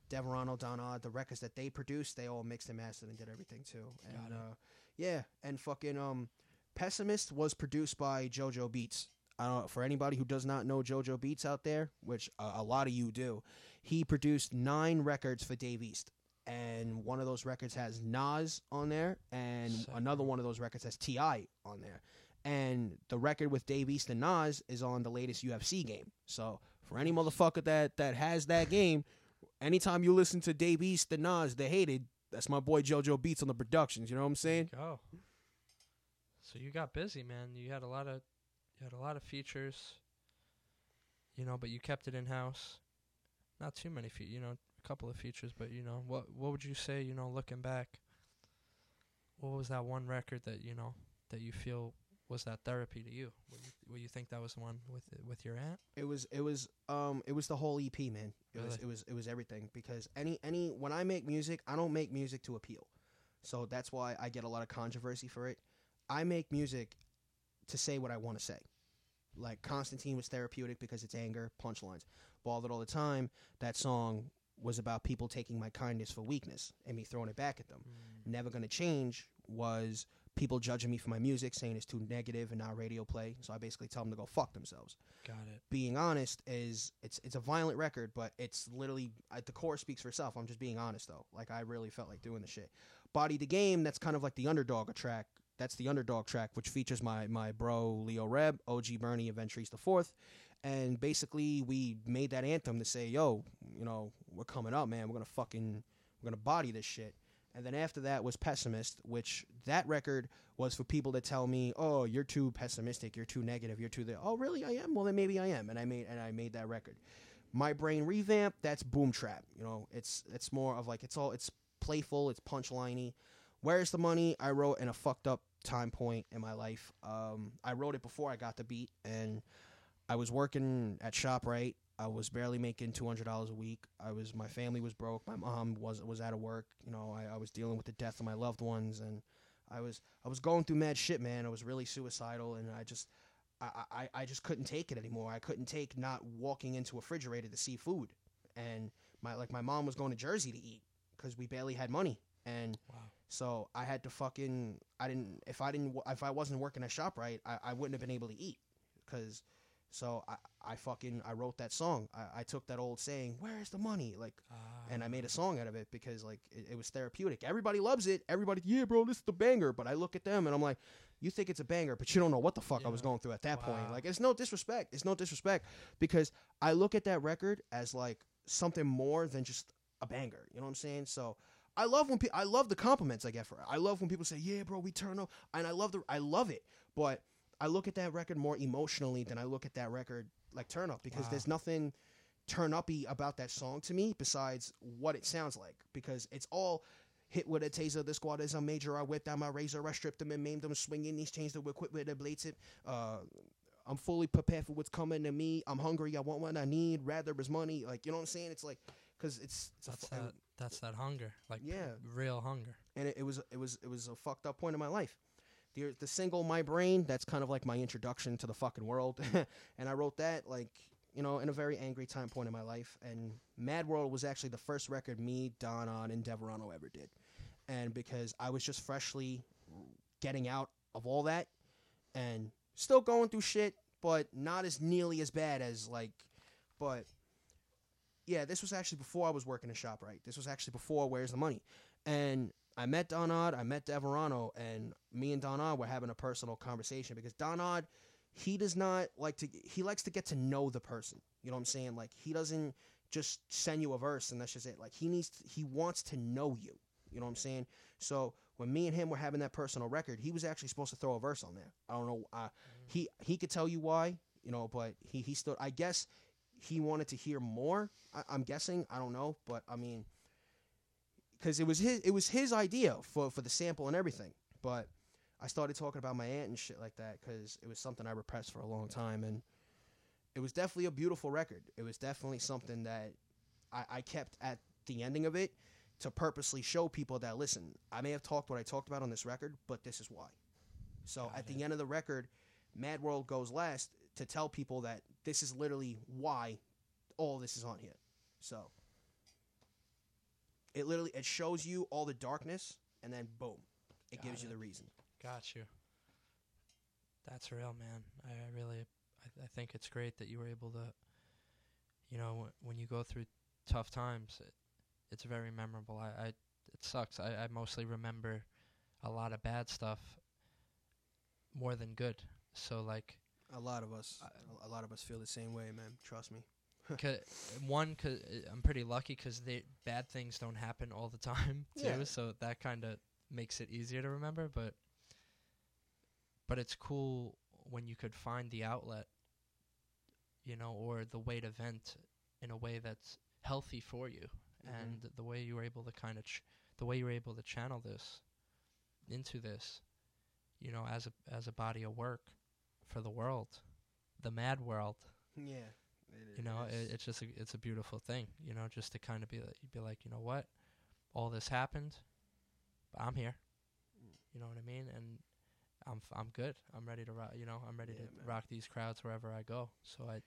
Deverano, Donna, the records that they produced, they all mixed and mastered and did everything too. And uh, yeah, and fucking um, Pessimist was produced by JoJo Beats. I don't for anybody who does not know JoJo Beats out there, which uh, a lot of you do. He produced nine records for Dave East, and one of those records has Nas on there, and Sick, another one of those records has Ti on there. And the record with Dave East and Nas is on the latest UFC game. So for any motherfucker that that has that game, anytime you listen to Dave East and Nas, they hated. That's my boy JoJo Beats on the productions. You know what I'm saying? Go. So you got busy, man. You had a lot of you had a lot of features. You know, but you kept it in house. Not too many feet, you know, a couple of features, but you know, what what would you say, you know, looking back? What was that one record that, you know, that you feel was that therapy to you? Would you, would you think that was the one with with your aunt? It was it was um it was the whole EP, man. It was it was it was everything because any any when I make music, I don't make music to appeal. So that's why I get a lot of controversy for it. I make music to say what I want to say. Like Constantine was therapeutic because it's anger, punchlines. Balled it all the time. That song was about people taking my kindness for weakness and me throwing it back at them. Never Gonna Change was people judging me for my music, saying it's too negative and not radio play. So I basically tell them to go fuck themselves Got it. being honest is it's it's a violent record, but it's literally uh, the core speaks for itself. I'm just being honest though. Like I really felt like doing the shit. Body the game. That's kind of like the underdog track. That's the underdog track, which features my my bro Leo Reb, OG Bernie, and Ventrice the Fourth, and basically we made that anthem to say, yo, you know, we're coming up, man. We're gonna fucking we're gonna body this shit. And then after that was Pessimist, which that record was for people that tell me, "Oh, you're too pessimistic, you're too negative, you're too the Oh, really? I am. Well, then maybe I am." And I made and I made that record. My brain revamp, that's boom trap. You know, it's it's more of like it's all it's playful, it's punchliney. Where's the money? I wrote in a fucked up time point in my life. Um, I wrote it before I got the beat, and I was working at Shoprite. I was barely making two hundred dollars a week. I was my family was broke. My mom was was out of work. You know, I, I was dealing with the death of my loved ones, and I was I was going through mad shit, man. I was really suicidal, and I just I, I, I just couldn't take it anymore. I couldn't take not walking into a refrigerator to see food, and my like my mom was going to Jersey to eat because we barely had money, and Wow. So I had to fucking I didn't if I didn't if I wasn't working at Shoprite, I, I wouldn't have been able to eat because So I, I fucking I wrote that song. I, I took that old saying, "Where's the money?" Like, and I made a song out of it because like it, it was therapeutic. Everybody loves it. Everybody, yeah, bro, this is the banger. But I look at them and I'm like, you think it's a banger, but you don't know what the fuck I was going through at that point. Like, it's no disrespect. It's no disrespect because I look at that record as like something more than just a banger. You know what I'm saying? So. I love when pe- I love the compliments I get for it. I love when people say, "Yeah, bro, we turn up," and I love the I love it. But I look at that record more emotionally than I look at that record like Turn Up because Wow. there's nothing turn uppy about that song to me besides what it sounds like because it's all hit with a taser. The squad is a major. I whipped out my razor. I stripped them and maimed them, swinging these chains that were with a blade tip. Uh, I'm fully prepared for what's coming to me. I'm hungry. I want what I need. Rather is money. Like you know what I'm saying? It's like because it's, it's a That's that. Hunger. Like Yeah. real hunger. and it, it was it was it was a fucked up point in my life. The the single "My Brain" that's kind of like my introduction to the fucking world, and I wrote that like you know in a very angry time point in my life. And Mad World was actually the first record me, Don Odd, and Deverano ever did, and because I was just freshly getting out of all that, and still going through shit, but not as nearly as bad as like, but yeah, this was actually before I was working in ShopRite. This was actually before Where's the Money, and I met Don Odd, I met Deverano, and me and Don Odd were having a personal conversation because Don Odd, he does not like to, he likes to get to know the person. You know what I'm saying? Like he doesn't just send you a verse and that's just it. Like he needs, to, he wants to know you. You know what I'm saying? So when me and him were having that personal record, he was actually supposed to throw a verse on there. I don't know. Uh, he he could tell you why, you know, but he he still. I guess he wanted to hear more. I, I'm guessing. I don't know, but I mean, because it was his it was his idea for for the sample and everything. But I started talking about my aunt and shit like that because it was something I repressed for a long time, and it was definitely a beautiful record. It was definitely something that I, I kept at the ending of it to purposely show people that listen, I may have talked what I talked about on this record, but this is why. So Got at the end of the record, Mad World goes last to tell people that this is literally why all this is on here. So it literally it shows you all the darkness and then boom, it Got gives you the reason. Got you. That's real, man. I, I really, I, I think it's great that you were able to, you know, w- when you go through tough times, it, it's very memorable. I, I, it sucks. I, I mostly remember a lot of bad stuff more than good. So like, A lot of us, a lot of us feel the same way, man. Trust me. Cause, one, cause I'm pretty lucky 'cause they bad things don't happen all the time too. Yeah. So that kind of makes it easier to remember. But but it's cool when you could find the outlet, you know, or the way to vent in a way that's healthy for you, Mhm. and the way you were able to kind of ch- the way you were able to channel this into this, you know, as a as a body of work for the world, the mad world Yeah. it you know it, it's just a, it's a beautiful thing you know just to kind of be like you'd be like you know what all this happened but i'm here Mm. you know what i mean and i'm f- i'm good i'm ready to rock you know i'm ready Yeah, to man. rock these crowds wherever i go so i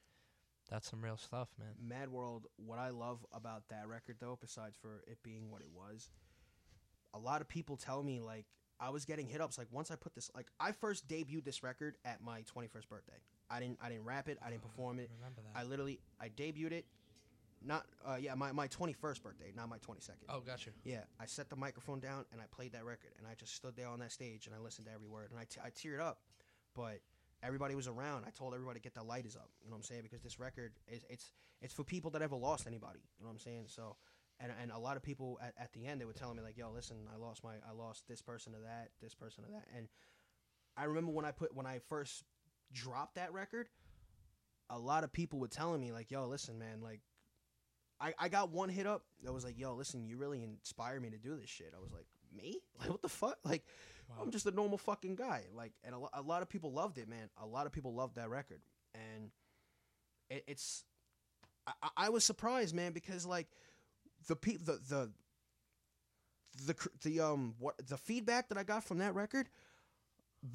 that's some real stuff man Mad World, what I love about that record though, besides for it being what it was, a lot of people tell me like I was getting hit ups like once I put this like I first debuted this record at my 21st birthday. I didn't I didn't rap it, I didn't perform it. remember that I literally I debuted it not uh yeah, my my 21st birthday, not my 22nd. oh gotcha. Yeah, I set the microphone down and I played that record and I just stood there on that stage and I listened to every word and I, t- I teared up, but everybody was around. I told everybody to get the lighters up. You know what I'm saying? Because this record is it's it's for people that ever lost anybody. You know what I'm saying? So. And, and a lot of people at, at the end they were telling me like yo listen I lost my I lost this person to that this person to that and I remember when I put when I first dropped that record a lot of people were telling me like yo listen man like I, I got one hit up that was like, yo, listen, you really inspired me to do this shit. I was like, me? Like, what the fuck? Like, wow. I'm just a normal fucking guy. Like, and a, a lot of people loved it, man. A lot of people loved that record. And it, it's, I- I was surprised, man, because, like, the pe- the, the, the, the, um, what, the feedback that I got from that record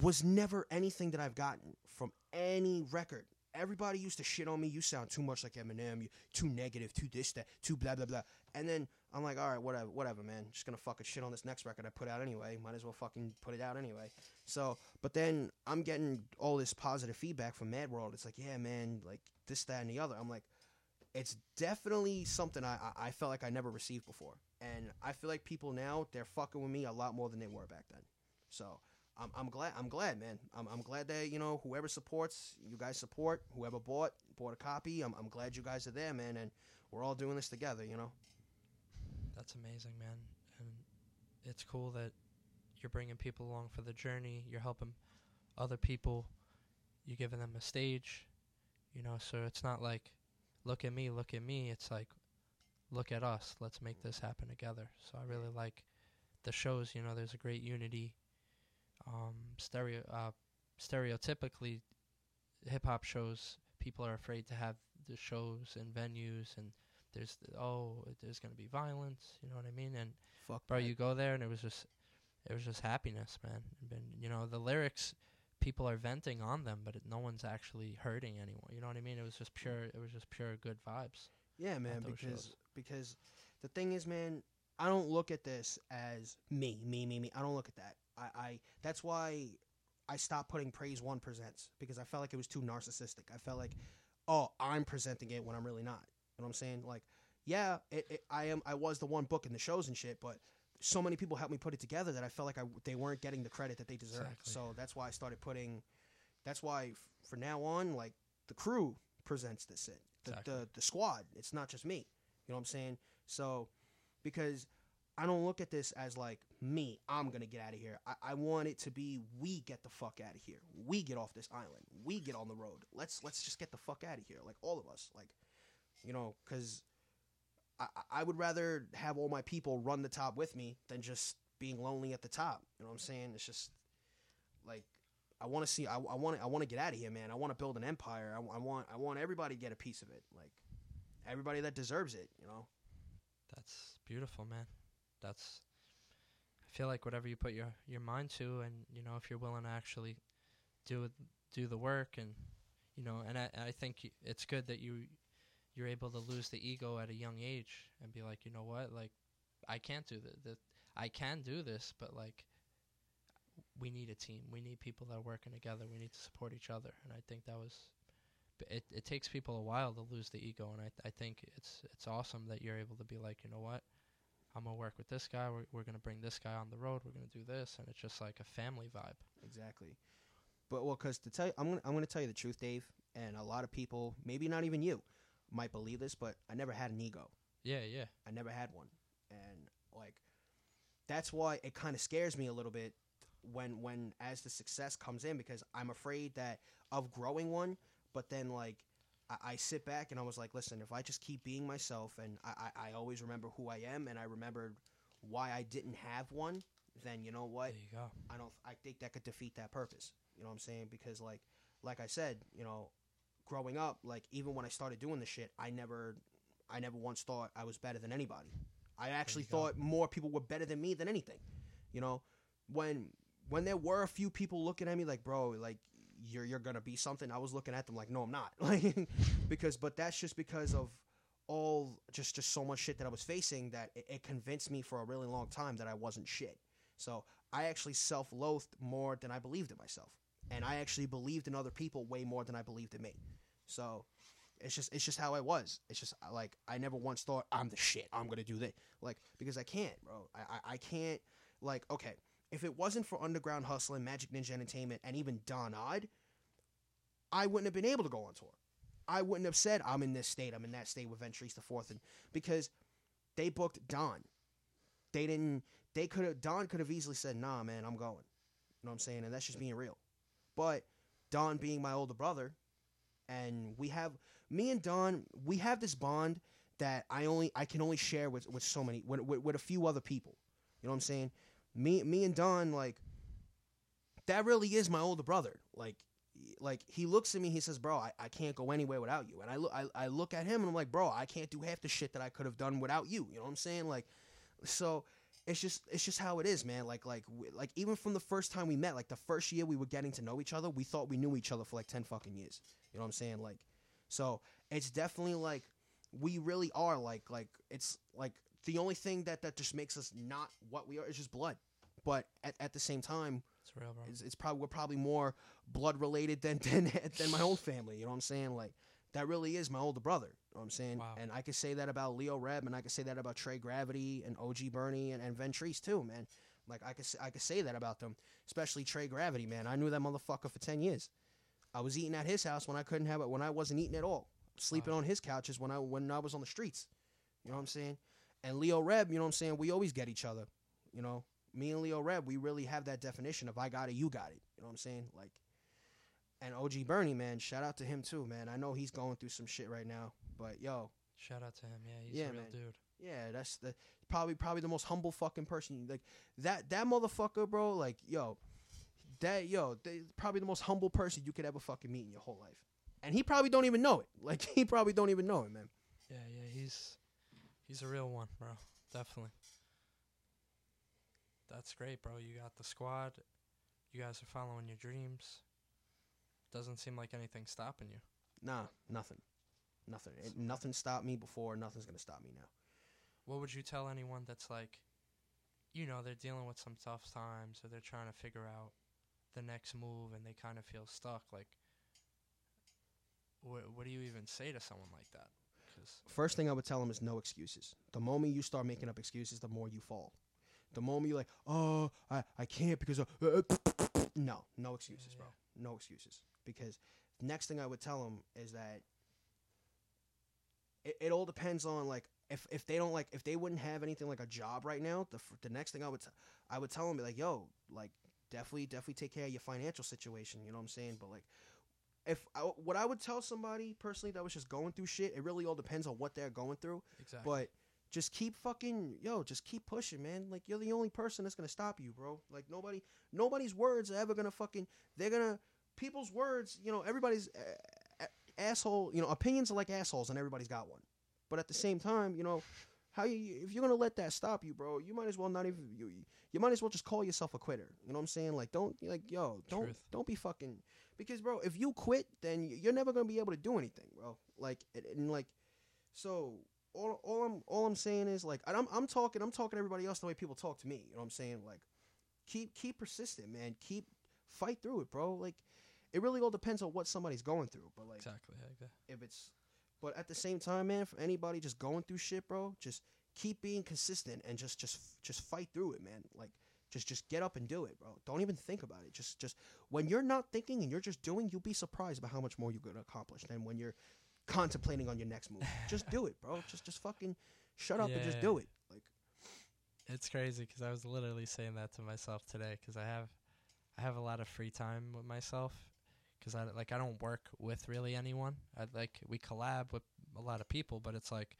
was never anything that I've gotten from any record. Everybody used to shit on me. You sound too much like Eminem. You too negative. Too this that. Too blah blah blah. And then I'm like, all right, whatever, whatever, man. Just gonna fucking shit on this next record I put out anyway. Might as well fucking put it out anyway. So, but then I'm getting all this positive feedback from Mad World. It's like, yeah, man, like this, that, and the other. I'm like, it's definitely something I, I felt like I never received before, and I feel like people now they're fucking with me a lot more than they were back then. So. I'm, I'm glad. I'm glad, man. I'm, I'm glad that you know whoever supports, you guys support. Whoever bought bought a copy. I'm, I'm glad you guys are there, man, and we're all doing this together. You know. That's amazing, man. And it's cool that you're bringing people along for the journey. You're helping other people. You're giving them a stage, you know. So it's not like, look at me, look at me. It's like, look at us. Let's make this happen together. So I really like the shows. You know, there's a great unity. Um, stereo, uh, stereotypically, hip hop shows people are afraid to have the shows and venues and there's th- oh there's gonna be violence you know what i mean and Fuck, bro that. you go there and it was just it was just happiness man and been, you know the lyrics people are venting on them but it, no one's actually hurting anyone you know what i mean it was just pure it was just pure good vibes Yeah, man. Because shows. because the thing is, man, I don't look at this as me, me, me, me. I don't look at that. I, I that's why I stopped putting praise one presents because I felt like it was too narcissistic. I felt like, oh, I'm presenting it when I'm really not. You know what I'm saying? Like, yeah, it, it, I am. I was the one booking the shows and shit, but so many people helped me put it together that I felt like I they weren't getting the credit that they deserved. Exactly. So that's why I started putting. That's why f- for now on, like the crew presents this shit. The, Exactly. the the squad. It's not just me. You know what I'm saying? So because I don't look at this as like me. I'm gonna get out of here. I, I want it to be we get the fuck out of here. We get off this island. We get on the road. Let's let's just get the fuck out of here. Like all of us. Like you know, because I I would rather have all my people run the top with me than just being lonely at the top. You know what I'm saying? It's just like I want to see. I, want. I want to get out of here, man. I want to build an empire. I, I want. I want everybody to get a piece of it. Like everybody that deserves it. You know. that's beautiful man that's i feel like whatever you put your your mind to and you know if you're willing to actually do do the work and you know and i i think it's good that you you're able to lose the ego at a young age and be like you know what? Like i can't do the i can do this but like we need a team. We need people that are working together. We need to support each other. And i think that was it, it takes people a while to lose the ego. And I, I think it's it's awesome that you're able to be like you know what? I'm gonna work with this guy. We're, we're gonna bring this guy on the road. We're gonna do this. And it's just like a family vibe. Exactly. But well, because to tell you, I'm gonna I'm gonna tell you the truth, Dave. And a lot of people, maybe not even you, might believe this, but I never had an ego. yeah yeah I never had one, and like that's why it kind of scares me a little bit when when as the success comes in because I'm afraid that of growing one, but then like I, I sit back and I was like, listen, if I just keep being myself and I, I, I always remember who I am and I remembered why I didn't have one, then you know what? there you go I don't. I think that could defeat that purpose. You know what I'm saying? Because like, like I said, you know, growing up, like even when I started doing the shit, I never, I never once thought I was better than anybody. I actually you go. thought more people were better than me than anything. You know, when when there were a few people looking at me like, bro, like you're you're gonna be something. I was looking at them like, no, I'm not. Like, because but that's just because of all just just so much shit that I was facing that it, it convinced me for a really long time that I wasn't shit. So I actually self-loathed more than I believed in myself, and I actually believed in other people way more than I believed in me. So it's just it's just how I was. It's just like I never once thought I'm the shit. I'm gonna do that. Like because I can't, bro. I I, I can't. Like okay, if it wasn't for Underground Hustling, Majik Ninja Entertainment, and even Don Odd, I wouldn't have been able to go on tour. I wouldn't have said I'm in this state, I'm in that state with Ventrice the fourth, and because they booked Don. They didn't. They could have. Don could have easily said, "Nah, man, I'm going." You know what I'm saying? And that's just being real. But Don, being my older brother, and we have me and Don, we have this bond that I only I can only share with with so many with, with, with a few other people. You know what I'm saying? Me me and Don like that really is my older brother. Like like he looks at me, he says, "Bro, I, I can't go anywhere without you." And I look I, I look at him and I'm like, "Bro, I can't do half the shit that I could have done without you." You know what I'm saying? Like so it's just it's just how it is, man. Like like we- like even from the first time we met, like the first year we were getting to know each other, we thought we knew each other for like 10 fucking years. You know what I'm saying? Like so it's definitely like we really are like like it's like the only thing that that just makes us not what we are is just blood. But at, at the same time, It's real, bro. it's, it's probably we're probably more blood related than than than my own family. You know what I'm saying? Like that really is my older brother. You know what I'm saying? Wow. And I could say that about Leo Reb, and I could say that about Trey Gravity and OG Bernie and, and Ventrice too, man. Like I could I could say that about them, especially Trey Gravity, man. I knew that motherfucker for ten years. I was eating at his house when I couldn't have it when I wasn't eating at all. Sleeping Wow. on his couches when I when I was on the streets. You know what I'm saying? And Leo Reb, you know what I'm saying? We always get each other. You know, me and Leo Reb, we really have that definition of I got it, you got it. You know what I'm saying? Like, and OG Bernie, man, shout out to him too, man. I know he's going through some shit right now, but yo, Shout out to him. Yeah, he's Yeah, a real man. dude. yeah, that's the probably probably the most humble fucking person. Like that that motherfucker, bro. Like yo, that yo, they, probably the most humble person you could ever fucking meet in your whole life, and he probably don't even know it. Like he probably don't even know it, man. Yeah, yeah, he's he's a real one, bro. Definitely. That's great, bro. You got the squad. You guys are following your dreams. Doesn't seem like anything's stopping you. Nah, nothing, nothing. It, nothing stopped me before. Nothing's gonna stop me now. What would you tell anyone that's like, you know, they're dealing with some tough times or they're trying to figure out the next move and they kind of feel stuck? Like, what what do you even say to someone like that? 'Cause First thing I would tell them is no excuses. The moment you start making up excuses, the more you fall. The moment you're like, oh, I, I can't because of, uh, no, no excuses, Yeah, bro. No excuses. Because next thing I would tell them is that it, it all depends on like if, if they don't like if they wouldn't have anything like a job right now, the the next thing I would t- I would tell them be like, yo, like definitely definitely take care of your financial situation. You know what I'm saying? But like if I, what I would tell somebody personally that was just going through shit, it really all depends on what they're going through. exactly. But just keep fucking yo, just keep pushing, man. Like you're the only person that's gonna stop you, bro. Like nobody, nobody's words are ever gonna fucking. They're gonna people's words. You know, everybody's uh, asshole. You know, opinions are like assholes, and everybody's got one. But at the same time, you know, how you if you're gonna let that stop you, bro, you might as well not even you. You might as well just call yourself a quitter. You know what I'm saying? Like, don't like yo, don't Truth. don't be fucking because, bro, if you quit, then you're never gonna be able to do anything, bro. Like, and, and like, so all, all I'm all I'm saying is like and I'm I'm talking I'm talking to everybody else the way people talk to me. You know what I'm saying? Like keep keep persistent, man. Keep fight through it, bro. Like it really all depends on what somebody's going through. But like exactly. If it's but at the same time, man, for anybody just going through shit, bro, just keep being consistent and just just just fight through it, man. Like just just get up and do it, bro. Don't even think about it. Just just when you're not thinking and you're just doing, you'll be surprised about how much more you're gonna accomplish than when you're contemplating on your next move. just do it, bro. Just just fucking shut up and just Yeah. do it. Like It's crazy because I was literally saying that to myself today 'cause I have, I have a lot of free time with myself 'cause I like I don't work with really anyone. I like we collab with a lot of people, but it's like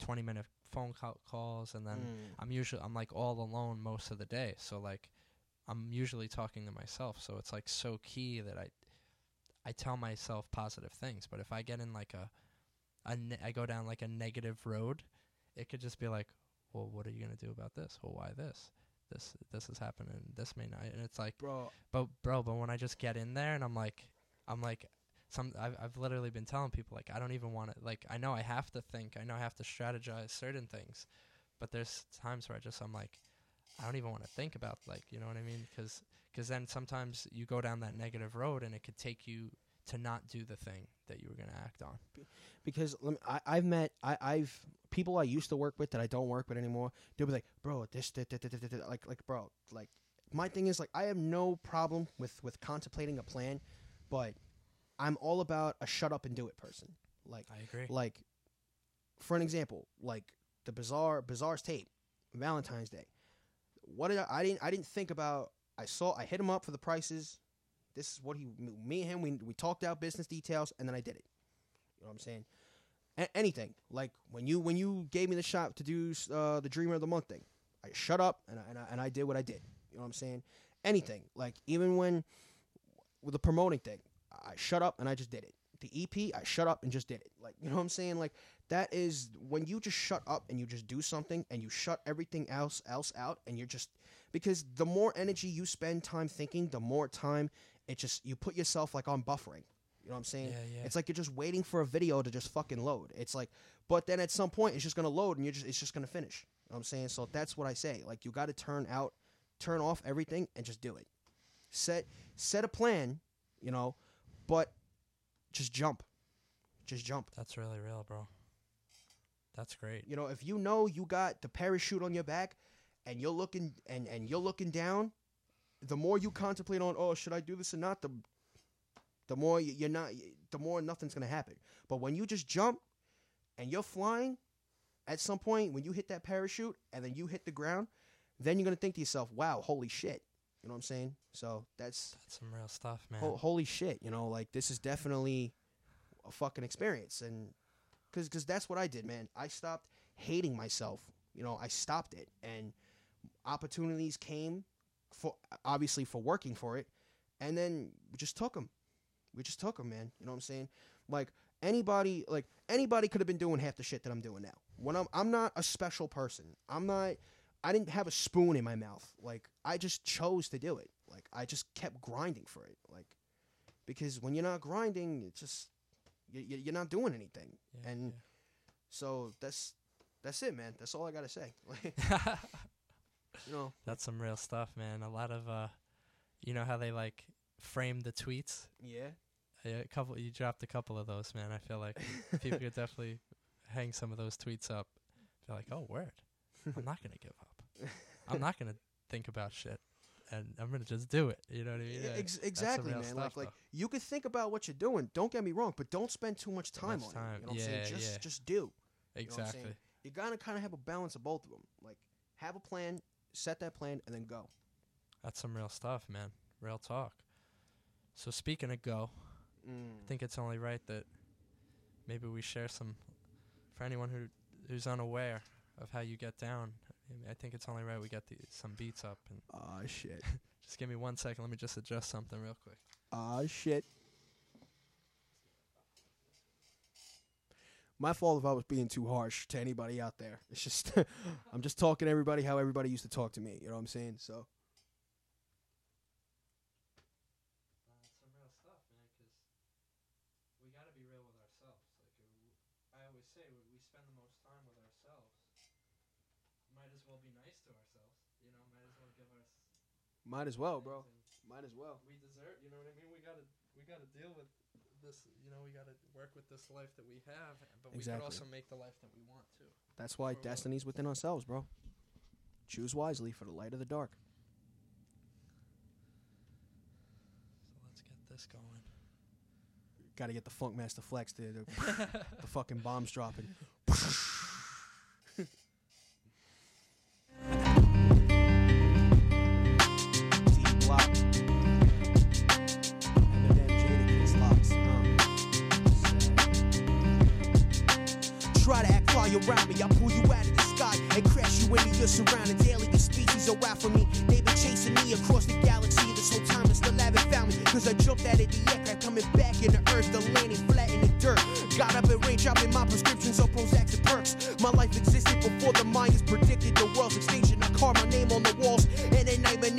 twenty minute phone call- calls, and then mm, I'm usually I'm like all alone most of the day. So like I'm usually talking to myself. So it's like so key that I I tell myself positive things. But if I get in like a, a ne- I go down like a negative road, it could just be like, well, what are you gonna do about this? Well, why this? This this is happening. This may not. And it's like, bro. but bro, but when I just get in there and I'm like, I'm like, some I've I've literally been telling people like I don't even want to like I know I have to think I know I have to strategize certain things, but there's times where I just I'm like, I don't even want to think about like you know what I mean because because then sometimes you go down that negative road and it could take you to not do the thing that you were gonna act on. because let me, I, I've met I, I've people I used to work with that I don't work with anymore. They'll be like, bro, this, this, this, this, this, this," like, like, bro, like, my thing is like, I have no problem with with contemplating a plan, but I'm all about a shut up and do it person. Like, I agree. like, for an example, like the bizarre bizarre's tape, Valentine's Day. What did I, I didn't I didn't think about. I saw I hit him up for the prices. This is what he me and him we we talked out business details and then I did it. You know what I'm saying? A- anything like when you when you gave me the shot to do uh, the Dreamer of the Month thing, I shut up and I, and I and I did what I did. You know what I'm saying? Anything like even when with the promoting thing, I shut up and I just did it. The EP, I shut up and just did it. Like you know what I'm saying? Like that is when you just shut up and you just do something and you shut everything else else out and you're just because the more energy you spend time thinking, the more time it just you put yourself like on buffering. You know what I'm saying? Yeah, yeah. It's like you're just waiting for a video to just fucking load. It's like, but then at some point it's just gonna load and you're just it's just gonna finish. You know what I'm saying? So that's what I say. Like you got to turn out, turn off everything and just do it. Set set a plan, you know, but just jump. Just jump. That's really real, bro. That's great. You know, if you know you got the parachute on your back and you're looking and and you're looking down, the more you contemplate on, oh, should I do this or not, the the more you're not the more nothing's going to happen. But when you just jump and you're flying, at some point when you hit that parachute and then you hit the ground, then you're going to think to yourself, "Wow, holy shit." You know what I'm saying? So that's That's some real stuff, man. ho- holy shit, you know, like this is definitely a fucking experience and cuz cuz that's what I did, man. I stopped hating myself. You know, I stopped it and opportunities came for obviously for working for it and then we just took them. We just took them, man. You know what I'm saying? Like anybody like anybody could have been doing half the shit that I'm doing now. When I'm I'm not a special person. I'm not I didn't have a spoon in my mouth. Like I just chose to do it. Like I just kept grinding for it. Like because when you're not grinding, it's just you, you're not doing anything. Yeah, and so that's that's it, man. That's all I gotta say. You know, That's some real stuff, man. A lot of uh you know how they like frame the tweets? yeah. Yeah, a couple you dropped a couple of those, man. I feel like people could definitely hang some of those tweets up. They're like, "Oh, word. I'm not going to give up. I'm not going to think about shit. And I'm going to just do it." You know what I mean? Yeah, ex- exactly, man. stuff, like, like you could think about what you're doing. Don't get me wrong, but don't spend too much time much on time. it. You know what I'm Yeah, saying? Just, yeah. just do. know what I'm exactly. You gotta kind of have a balance of both of them. Like, have a plan, set that plan, and then go. That's some real stuff, man. Real talk. So speaking of go, Mm. I think it's only right that maybe we share some for anyone who who's unaware of how you get down. I I think it's only right we get the, some beats up and Ah shit. just give me one second. Let me just adjust something real quick. Ah shit. My fault if I was being too harsh to anybody out there. It's just I'm just talking to everybody how everybody used to talk to me. You know what I'm saying? So That's some real stuff, man. Because we got to be real with ourselves. Like uh, I always say, we, we spend the most time with ourselves. Might as well be nice to ourselves. You know, might as well give us. Might as well, bro. Might as well. We deserve. You know what I mean? We gotta. We gotta deal with this. You know, we gotta work with this life that we have, but we Exactly. could also make the life that we want to. That's why destiny's within ourselves, bro. Choose wisely for the light of the dark. So let's get this going. Got to get the Funkmaster Flex, the, the, the fucking bombs dropping. around me, I pull you out of the sky and crash you into your surroundings. Alien species are out for me. They've been chasing me across the galaxy this whole time and still haven't found me. Cause I jumped out of the aircraft, coming back into Earth, the landing flat in the dirt. Got up and range, dropping my prescriptions of Prozacs and perks. My life existed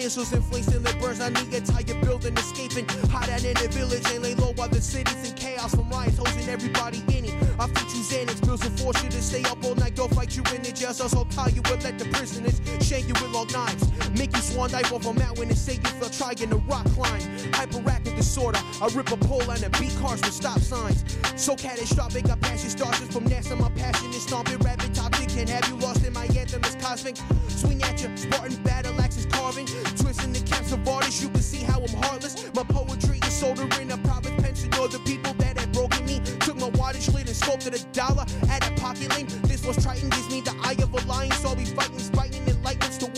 at night my initials inflation the birds. I need entire building escaping. Hide out in the village and lay low while the city's in chaos from riots, hosing everybody in it. I feed you Xanax, bills and force you to stay up all night. Go fight you in the jail cells, I'll tie you and let the prisoners shank you with long knives. Make you swan dive off a mountain and say you feel trying to rock climb. Hyperactive disorder, I rip a pole and a beat cars with stop signs. So catastrophic, I pass your starches from NASA. My passion is stomping, rapid toxic. Can have you lost in my anthem is cosmic. Swing at you, Spartan battle axes carving. Twisting the caps of artists, you can see how I'm heartless. My poetry is soldering a private pension. Or the people that had broken me took my wattage lid and sculpted a dollar at a pocket lane. This was Triton, gives me the eye of a lion. So I'll be fighting, spiting,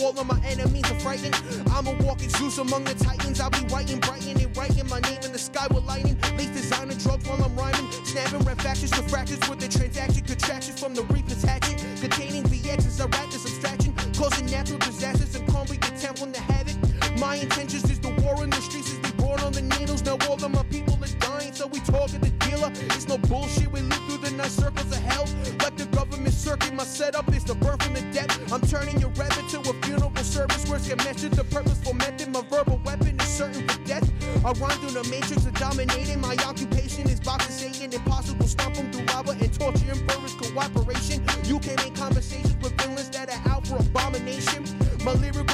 all of my enemies are frightened. I'm a walking Zeus among the titans. I'll be writing, brightening, and writing my name in the sky with lightning. Lace designer drugs while I'm rhyming. Snapping red factions to fractures with the transaction contractions from the Reaper's hatchet. Containing VXs, I wrap this abstraction. Causing natural disasters and the temple in the havoc. My intentions is the war in the streets is be born on the needles. Now all of my people so we talking the dealer. It's no bullshit, we live through the nine circles of hell. Like the government circuit, my setup is the birth and the death. I'm turning your rabbit to a funeral service. Words get measured, the purposeful method. My verbal weapon is certain for death. I run through the matrix of dominating. My occupation is boxing saying Impossible stomp them through lava and torture and furnace cooperation. You can't make conversations with villains that are out for abomination. My lyrical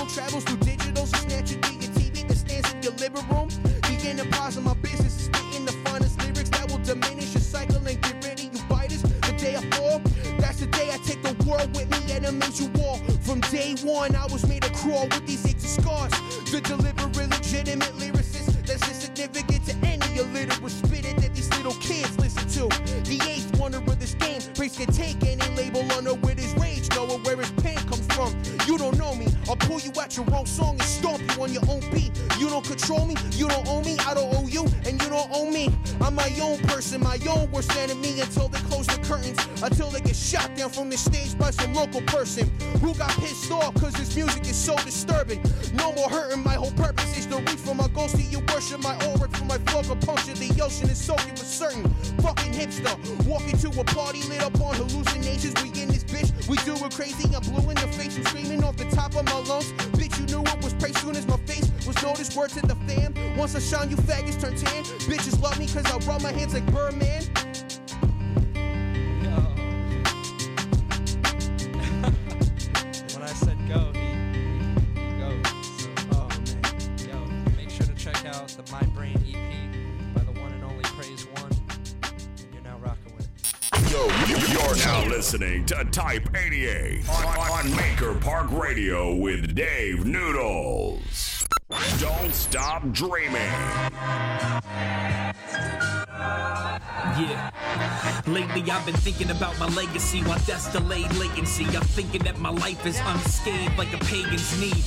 When I was I've been thinking about my legacy while that's delayed latency. I'm thinking that my life is unscathed like a pagan's knee.